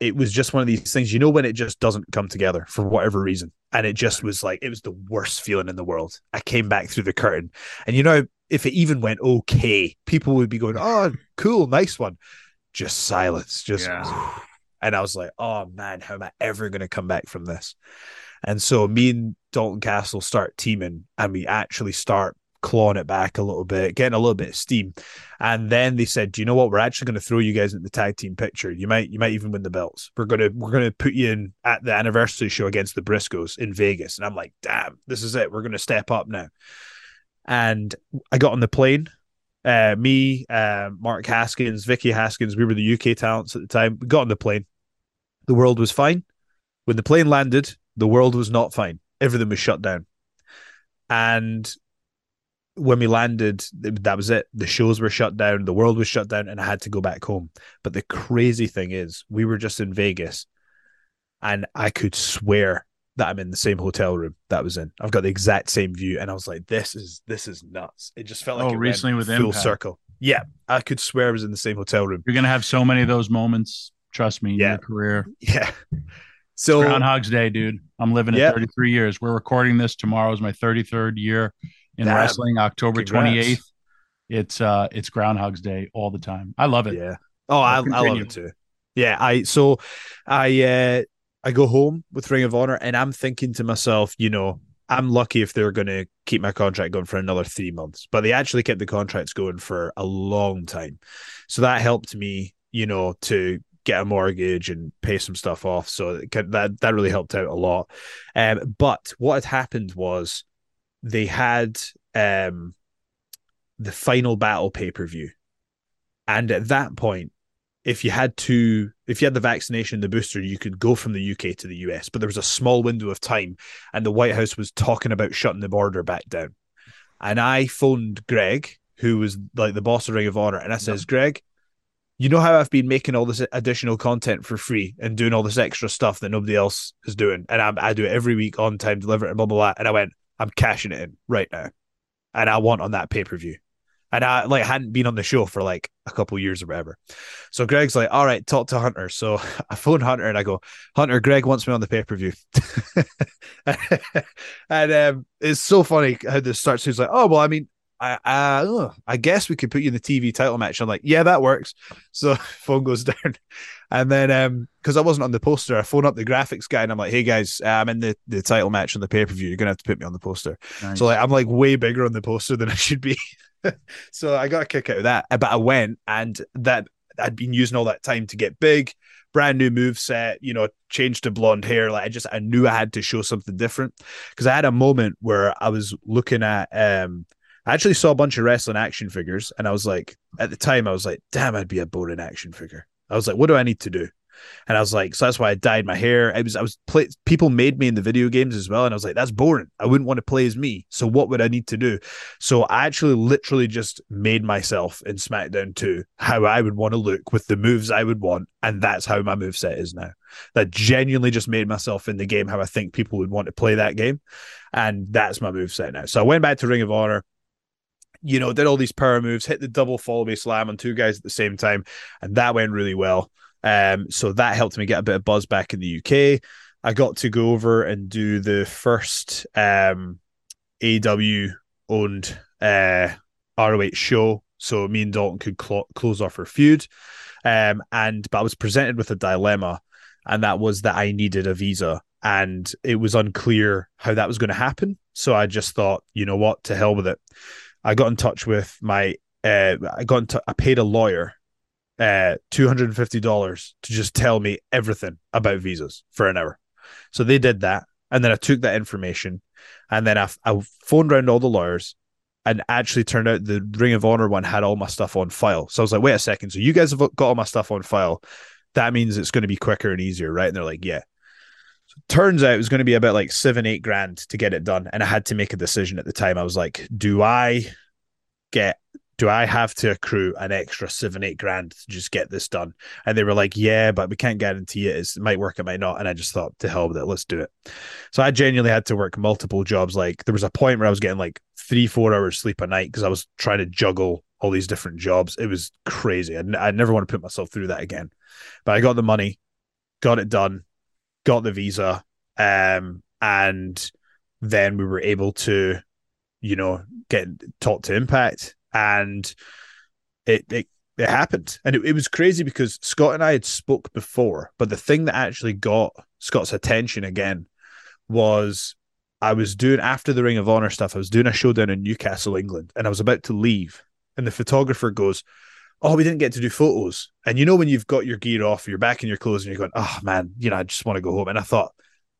it was just one of these things. You know when it just doesn't come together for whatever reason, and it just was like it was the worst feeling in the world. I came back through the curtain, and you know if it even went okay, people would be going, "Oh, cool, nice one." Just silence, just, and I was like, "Oh man, how am I ever going to come back from this?" And so me and Dalton Castle start teaming, and we actually start clawing it back a little bit, getting a little bit of steam. And then they said, "Do you know what? We're actually going to throw you guys into the tag team picture. You might, you might even win the belts. We're gonna, we're gonna put you in at the anniversary show against the Briscoes in Vegas." And I'm like, "Damn, this is it. We're gonna step up now." And I got on the plane. Uh, me, uh, Mark Haskins, Vicky Haskins, we were the UK talents at the time. We got on the plane. The world was fine. When the plane landed, the world was not fine. Everything was shut down. And when we landed, that was it. The shows were shut down, the world was shut down, and I had to go back home. But the crazy thing is, we were just in Vegas, and I could swear that I'm in the same hotel room that I was in. I've got the exact same view, and I was like, "This is this is nuts." It just felt like Oh, recently with full Impact. circle. Yeah, I could swear I was in the same hotel room. You're gonna have so many of those moments. Trust me, in Yeah. your career. Yeah. So Groundhog's Day, dude. I'm living it 33 years. We're recording this tomorrow is my 33rd year in Damn. wrestling, October Congrats. 28th. It's uh it's Groundhog's Day all the time. I love it. Yeah. Oh, I, I love it too. Yeah. I so I uh I go home with Ring of Honor and I'm thinking to myself, you know, I'm lucky if they're gonna keep my contract going for another three months. But they actually kept the contracts going for a long time. So that helped me, you know, to get a mortgage and pay some stuff off. So that that really helped out a lot. Um, but what had happened was they had um the final battle pay per view, and at that point, if you had to, if you had the vaccination, the booster, you could go from the UK to the US. But there was a small window of time, and the White House was talking about shutting the border back down. And I phoned Greg, who was like the boss of Ring of Honor, and I says, Greg, you know how I've been making all this additional content for free and doing all this extra stuff that nobody else is doing, and I, I do it every week on time, deliver it, and blah blah blah. And I went, I'm cashing it in right now, and I want on that pay per view. And I like hadn't been on the show for like a couple years or whatever. So Greg's like, all right, talk to Hunter. So I phone Hunter and I go, Hunter, Greg wants me on the pay per view. and um, it's so funny how this starts. He's like, oh well, I mean, I uh, ugh, I guess we could put you in the TV title match. I'm like, yeah, that works. So phone goes down, and then um, because I wasn't on the poster, I phone up the graphics guy and I'm like, hey guys, uh, I'm in the the title match on the pay per view. You're gonna have to put me on the poster. Nice. So like, I'm like way bigger on the poster than I should be. so I got a kick out of that. But I went and that I'd been using all that time to get big, brand new move set, you know, changed to blonde hair. Like I just I knew I had to show something different because I had a moment where I was looking at um I actually saw a bunch of wrestling action figures and I was like at the time I was like, damn, I'd be a boring action figure. I was like, what do I need to do? And I was like, so that's why I dyed my hair. I was, I was play. People made me in the video games as well, and I was like, that's boring. I wouldn't want to play as me. So what would I need to do? So I actually literally just made myself in SmackDown 2 how I would want to look with the moves I would want, and that's how my move set is now. That genuinely just made myself in the game how I think people would want to play that game, and that's my move set now. So I went back to Ring of Honor you know, did all these power moves, hit the double fallaway slam on two guys at the same time, and that went really well. Um, so that helped me get a bit of buzz back in the UK. I got to go over and do the first um AEW owned uh ROH show, so me and Dalton could clo- close off our feud. Um, and but I was presented with a dilemma, and that was that I needed a visa, and it was unclear how that was going to happen. So I just thought, you know what, to hell with it. I got in touch with my uh I got in I paid a lawyer uh $250 to just tell me everything about visas for an hour. So they did that and then I took that information and then I, I phoned around all the lawyers and actually turned out the Ring of Honor one had all my stuff on file. So I was like, wait a second. So you guys have got all my stuff on file. That means it's going to be quicker and easier, right? And they're like, yeah. Turns out it was going to be about like seven, eight grand to get it done. And I had to make a decision at the time. I was like, do I get do I have to accrue an extra seven, eight grand to just get this done? And they were like, yeah, but we can't guarantee it. It's, it might work, it might not. And I just thought, to hell with it, let's do it. So I genuinely had to work multiple jobs. Like there was a point where I was getting like three, four hours sleep a night because I was trying to juggle all these different jobs. It was crazy. I, I never want to put myself through that again. But I got the money, got it done, got the visa, um, and then we were able to, you know, get talk to Impact and it it, it happened. And it, it was crazy because scott and i had spoke before but the thing that actually got scott's attention again was i was doing after the ring of honor stuff i was doing a show down in newcastle england and i was about to leave and the photographer goes oh we didn't get to do photos and you know when you've got your gear off you're back in your clothes and you're going oh man you know i just want to go home and i thought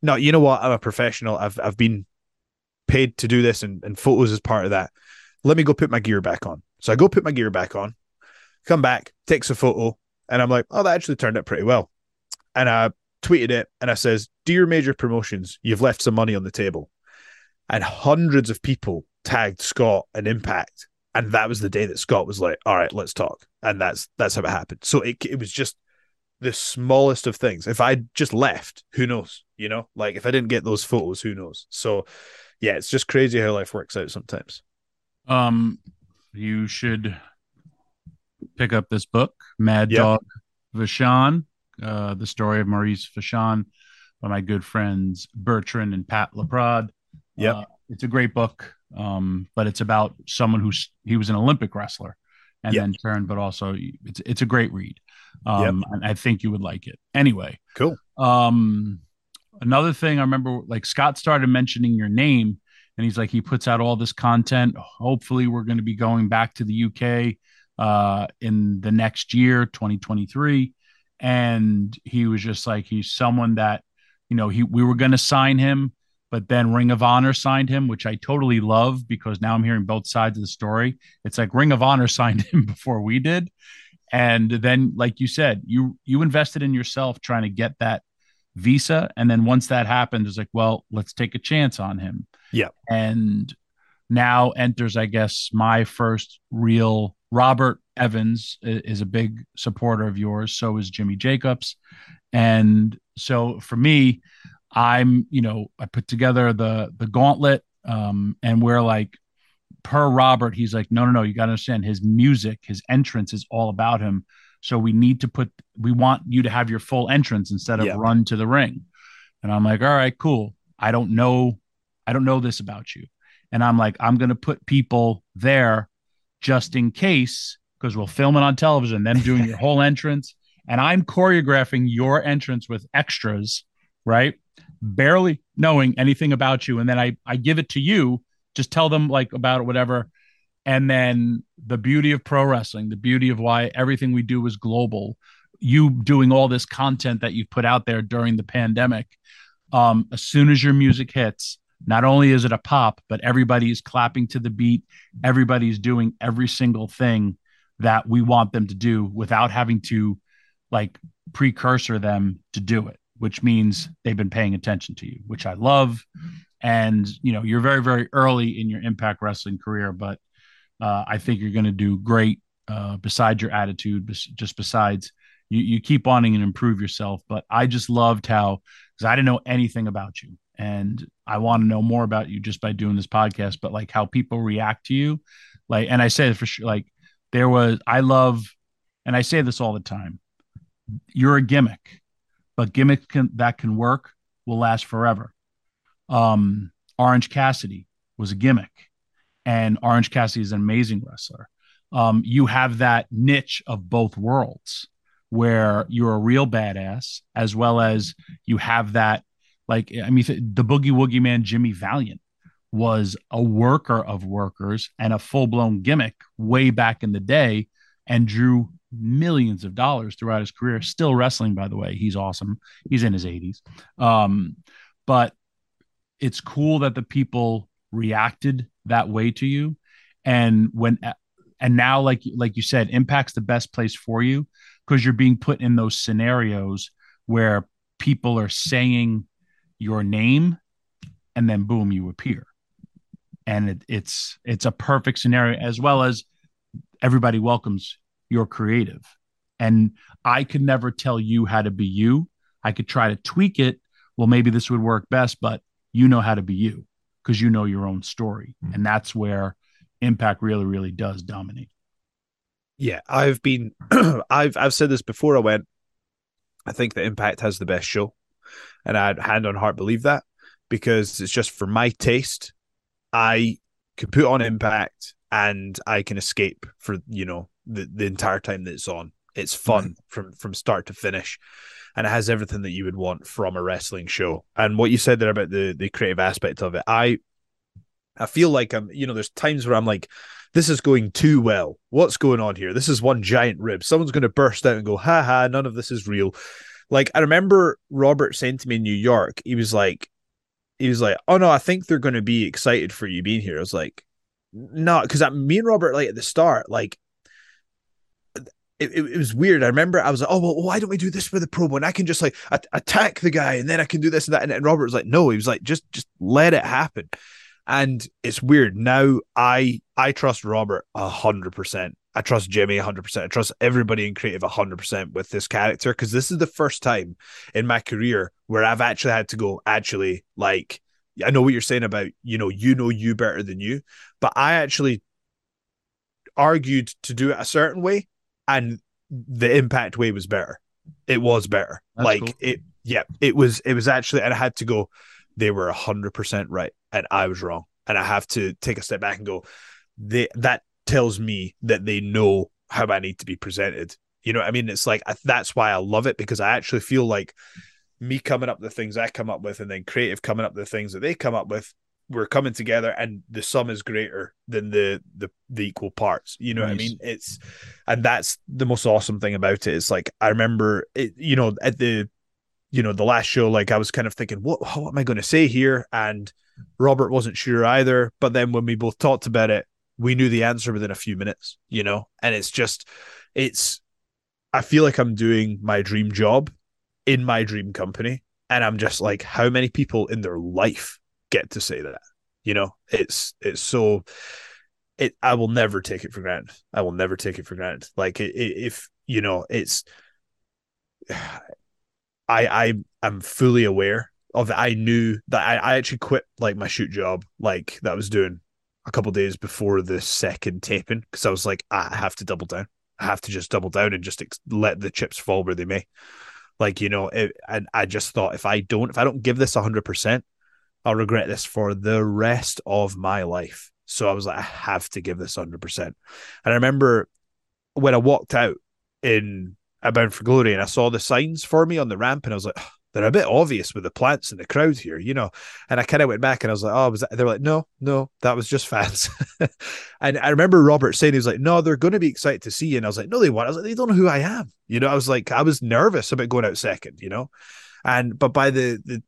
no you know what i'm a professional i've, I've been paid to do this and, and photos is part of that let me go put my gear back on. So I go put my gear back on, come back, takes a photo, and I'm like, oh, that actually turned out pretty well. And I tweeted it and I says, Dear major promotions, you've left some money on the table. And hundreds of people tagged Scott and Impact. And that was the day that Scott was like, all right, let's talk. And that's that's how it happened. So it it was just the smallest of things. If I just left, who knows? You know, like if I didn't get those photos, who knows? So yeah, it's just crazy how life works out sometimes. Um, you should pick up this book, Mad Yep. Dog Vachon, uh, the story of Maurice Vachon by my good friends Bertrand and Pat Laprade. Yeah, Uh, it's a great book, um, but it's about someone who's he was an Olympic wrestler and Yep. then turned, but also it's it's a great read. Um, and I think you would like it. Anyway, Cool. um, another thing I remember, like Scott started mentioning your name, and he's like, he puts out all this content. Hopefully, we're going to be going back to the UK uh, in the next year, 2023. and he was just like he's someone that you know he we were going to sign him but then Ring of Honor signed him, which I totally love because now I'm hearing both sides of the story. It's like Ring of Honor signed him before we did. And then, like you said, you you invested in yourself trying to get that visa. And then once that happened, it's like, well, let's take a chance on him. Yeah. And now enters, I guess, my first real Robert Evans is a big supporter of yours. So is Jimmy Jacobs. And so for me, I'm, you know, I put together the the gauntlet, um, and we're like, per Robert, he's like, no, no, no, you got to understand his music, his entrance is all about him. So we need to put, we want you to have your full entrance instead of Yeah. run to the ring. And I'm like, all right, cool. I don't know, I don't know this about you. And I'm like, I'm gonna put people there just in case, because we'll film it on television, them doing your whole entrance. And I'm choreographing your entrance with extras, right? Barely knowing anything about you. And then I I give it to you, just tell them like about it, whatever. And then the beauty of pro wrestling, the beauty of why everything we do is global, you doing all this content that you've put out there during the pandemic. Um, as soon as your music hits, not only is it a pop, but everybody's clapping to the beat. Everybody's doing every single thing that we want them to do without having to like precursor them to do it, which means they've been paying attention to you, which I love. And you know, you're very, very early in your Impact Wrestling career, but uh, I think you're going to do great. Uh, besides your attitude, just besides you, you keep wanting and improve yourself. But I just loved how because I didn't know anything about you, and I want to know more about you just by doing this podcast. But like how people react to you, like, and I say for sure, like there was I love, and I say this all the time. You're a gimmick, but gimmicks can, that can work will last forever. Um, Orange Cassidy was a gimmick, and Orange Cassidy is an amazing wrestler. Um, you have that niche of both worlds where you're a real badass as well as you have that like i mean the boogie woogie man jimmy valiant was a worker of workers and a full-blown gimmick way back in the day and drew millions of dollars throughout his career. Still wrestling by the way. He's awesome. He's in his 80s um, but it's cool that the people reacted that way to you. And when and now like like you said impact's the best place for you because you're being put in those scenarios where people are saying your name and then boom you appear. And it, it's it's a perfect scenario as well as everybody welcomes your creative and i could never tell you how to be you i could try to tweak it well maybe this would work best but you know how to be you because you know your own story hmm. and that's where impact really really does dominate Yeah, I've been I've I've said this before I went. I think that Impact has the best show. And I'd hand on heart believe that because it's just for my taste. I can put on Impact and I can escape for, you know, the, the entire time that it's on. It's fun mm-hmm. from from start to finish. And it has everything that you would want from a wrestling show. And what you said there about the the creative aspect of it, I I feel like I'm, you know, there's times where I'm like, this is going too well. What's going on here? This is one giant rib. Someone's going to burst out and go, ha ha, none of this is real. Like, I remember Robert saying to me in New York, he was like, he was like, oh no, I think they're going to be excited for you being here. I was like, no, because me and Robert, like at the start, like, it, it, it was weird. I remember I was like, oh, well, why don't we do this with the promo? And I can just like at- attack the guy and then I can do this and that. And, and Robert was like, no, he was like, just, just let it happen and it's weird now i i trust robert a hundred percent i trust jimmy a hundred percent i trust everybody in creative a hundred percent with this character because this is the first time in my career where i've actually had to go actually like i know what you're saying about you know you know you better than you but i actually argued to do it a certain way and the impact way was better. It was better. That's like cool. it yeah it was it was actually and i had to go they were 100% right and i was wrong. And i have to take a step back and go they that tells me that they know how i need to be presented. You know what i mean? It's like I, that's why i love it because i actually feel like me coming up with the things i come up with and then creative coming up with the things that they come up with we're coming together and the sum is greater than the the the equal parts. You know what i mean? It's and that's the most awesome thing about it. It's like i remember it you know at the you know the last show like i was kind of thinking what what am i going to say here? And robert wasn't sure either. But then when we both talked about it we knew the answer within a few minutes you know? And it's just it's i feel like i'm doing my dream job in my dream company. And i'm just like how many people in their life get to say that? You know it's it's so it i will never take it for granted. I will never take it for granted. Like it, it, if you know it's i i am fully aware of it i knew that I, I actually quit like my shoot job like that i was doing a couple days before the second taping because i was like ah, i have to double down. I have to just double down and just ex- let the chips fall where they may like you know it, and i just thought if i don't if i don't give this 100% I'll regret this for the rest of my life. So I was like, I have to give this 100%. And I remember when I walked out in A Bound for Glory and I saw the signs for me on the ramp, and I was like, "Ugh, they're a bit obvious with the plants and the crowd here, you know. And I kind of went back and I was like, oh, was that? They were like, no, no, that was just fans. and I remember Robert saying, he was like, no, they're going to be excited to see you. And I was like, no, they won't. I was like, they don't know who I am. You know, I was like, I was nervous about going out second, you know. And but by the the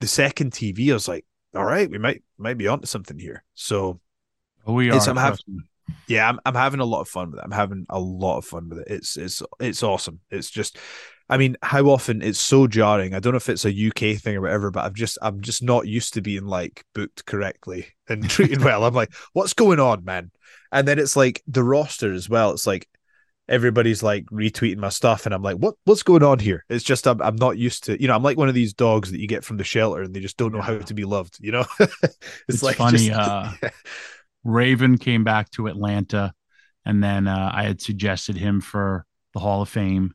the second TV, I was like, all right, we might might be onto something here. So we are. I'm hav- trust me. yeah, I'm I'm having a lot of fun with it. I'm having a lot of fun with it. It's it's it's awesome. It's just I mean, how often it's so jarring. I don't know if it's a UK thing or whatever, but I've just I'm just not used to being like booked correctly and treated well. I'm like, what's going on, man? And then it's like the roster as well. It's like everybody's like retweeting my stuff, and I'm like, what what's going on here? It's just I'm I'm not used to you know I'm like one of these dogs that you get from the shelter and they just don't know how to be loved. You know, it's, It's like funny, just- uh, Raven came back to Atlanta, and then uh, I had suggested him for the Hall of Fame,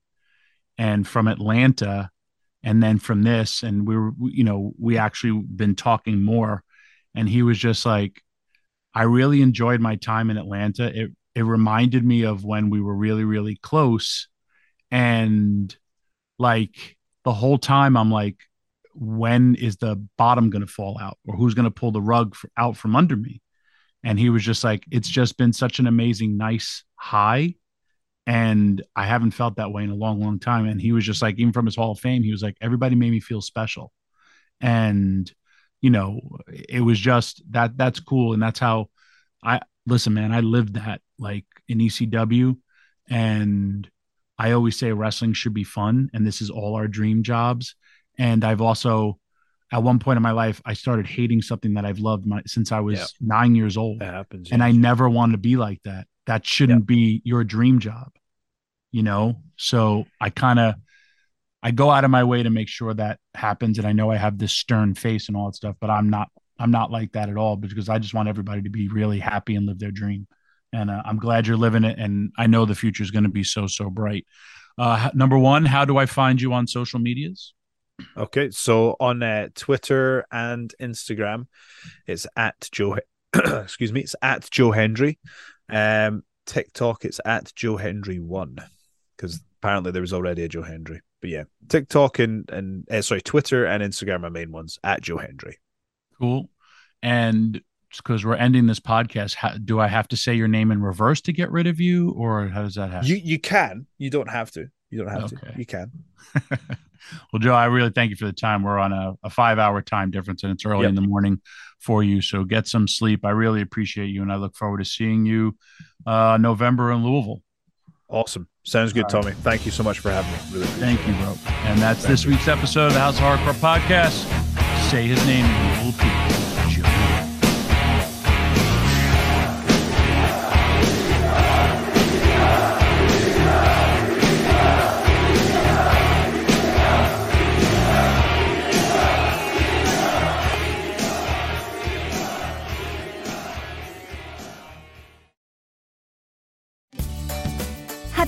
and from Atlanta, and then from this, and we were, you know, we actually been talking more, and he was just like, I really enjoyed my time in Atlanta. It it reminded me of when we were really really close, and like the whole time I'm like, when is the bottom going to fall out, or who's going to pull the rug for, out from under me? and he was just like it's just been such an amazing nice high and i haven't felt that way in a long long time and he was just like even from his hall of fame he was like everybody made me feel special and you know it was just that that's cool and that's how i listen man i lived that like in ecw and i always say wrestling should be fun and this is all our dream jobs and i've also at one point in my life i started hating something that i've loved my, since i was Yeah. nine years old that happens. and yeah. I never wanted to be like that. That shouldn't be your dream job, you know? So I kind of I go out of my way to make sure that happens and I know I have this stern face and all that stuff, but I'm not I'm not like that at all because I just want everybody to be really happy and live their dream. And uh, I'm glad you're living it and I know the future is going to be so so bright. Uh, number 1, how do I find you on social medias? Okay, so on uh, Twitter and Instagram, it's at Joe. excuse me, it's at Joe Hendry. Um, TikTok, it's at Joe Hendry one, because apparently there was already a Joe Hendry. But yeah, TikTok and and uh, sorry, Twitter and Instagram are main ones at Joe Hendry. Cool. And because we're ending this podcast, how, do I have to say your name in reverse to get rid of you, or how does that happen? You you can, you don't have to. You don't have Okay. to. You can. well, Joe, I really thank you for the time. We're on a, a five hour time difference, and it's early Yep. in the morning for you. So get some sleep. I really appreciate you, and I look forward to seeing you uh, November in Louisville. Awesome. Sounds good, All right. Tommy. Thank you so much for having me. Really Thank you, bro. And that's this week's episode of the House of Hardcore podcast. Say his name, and you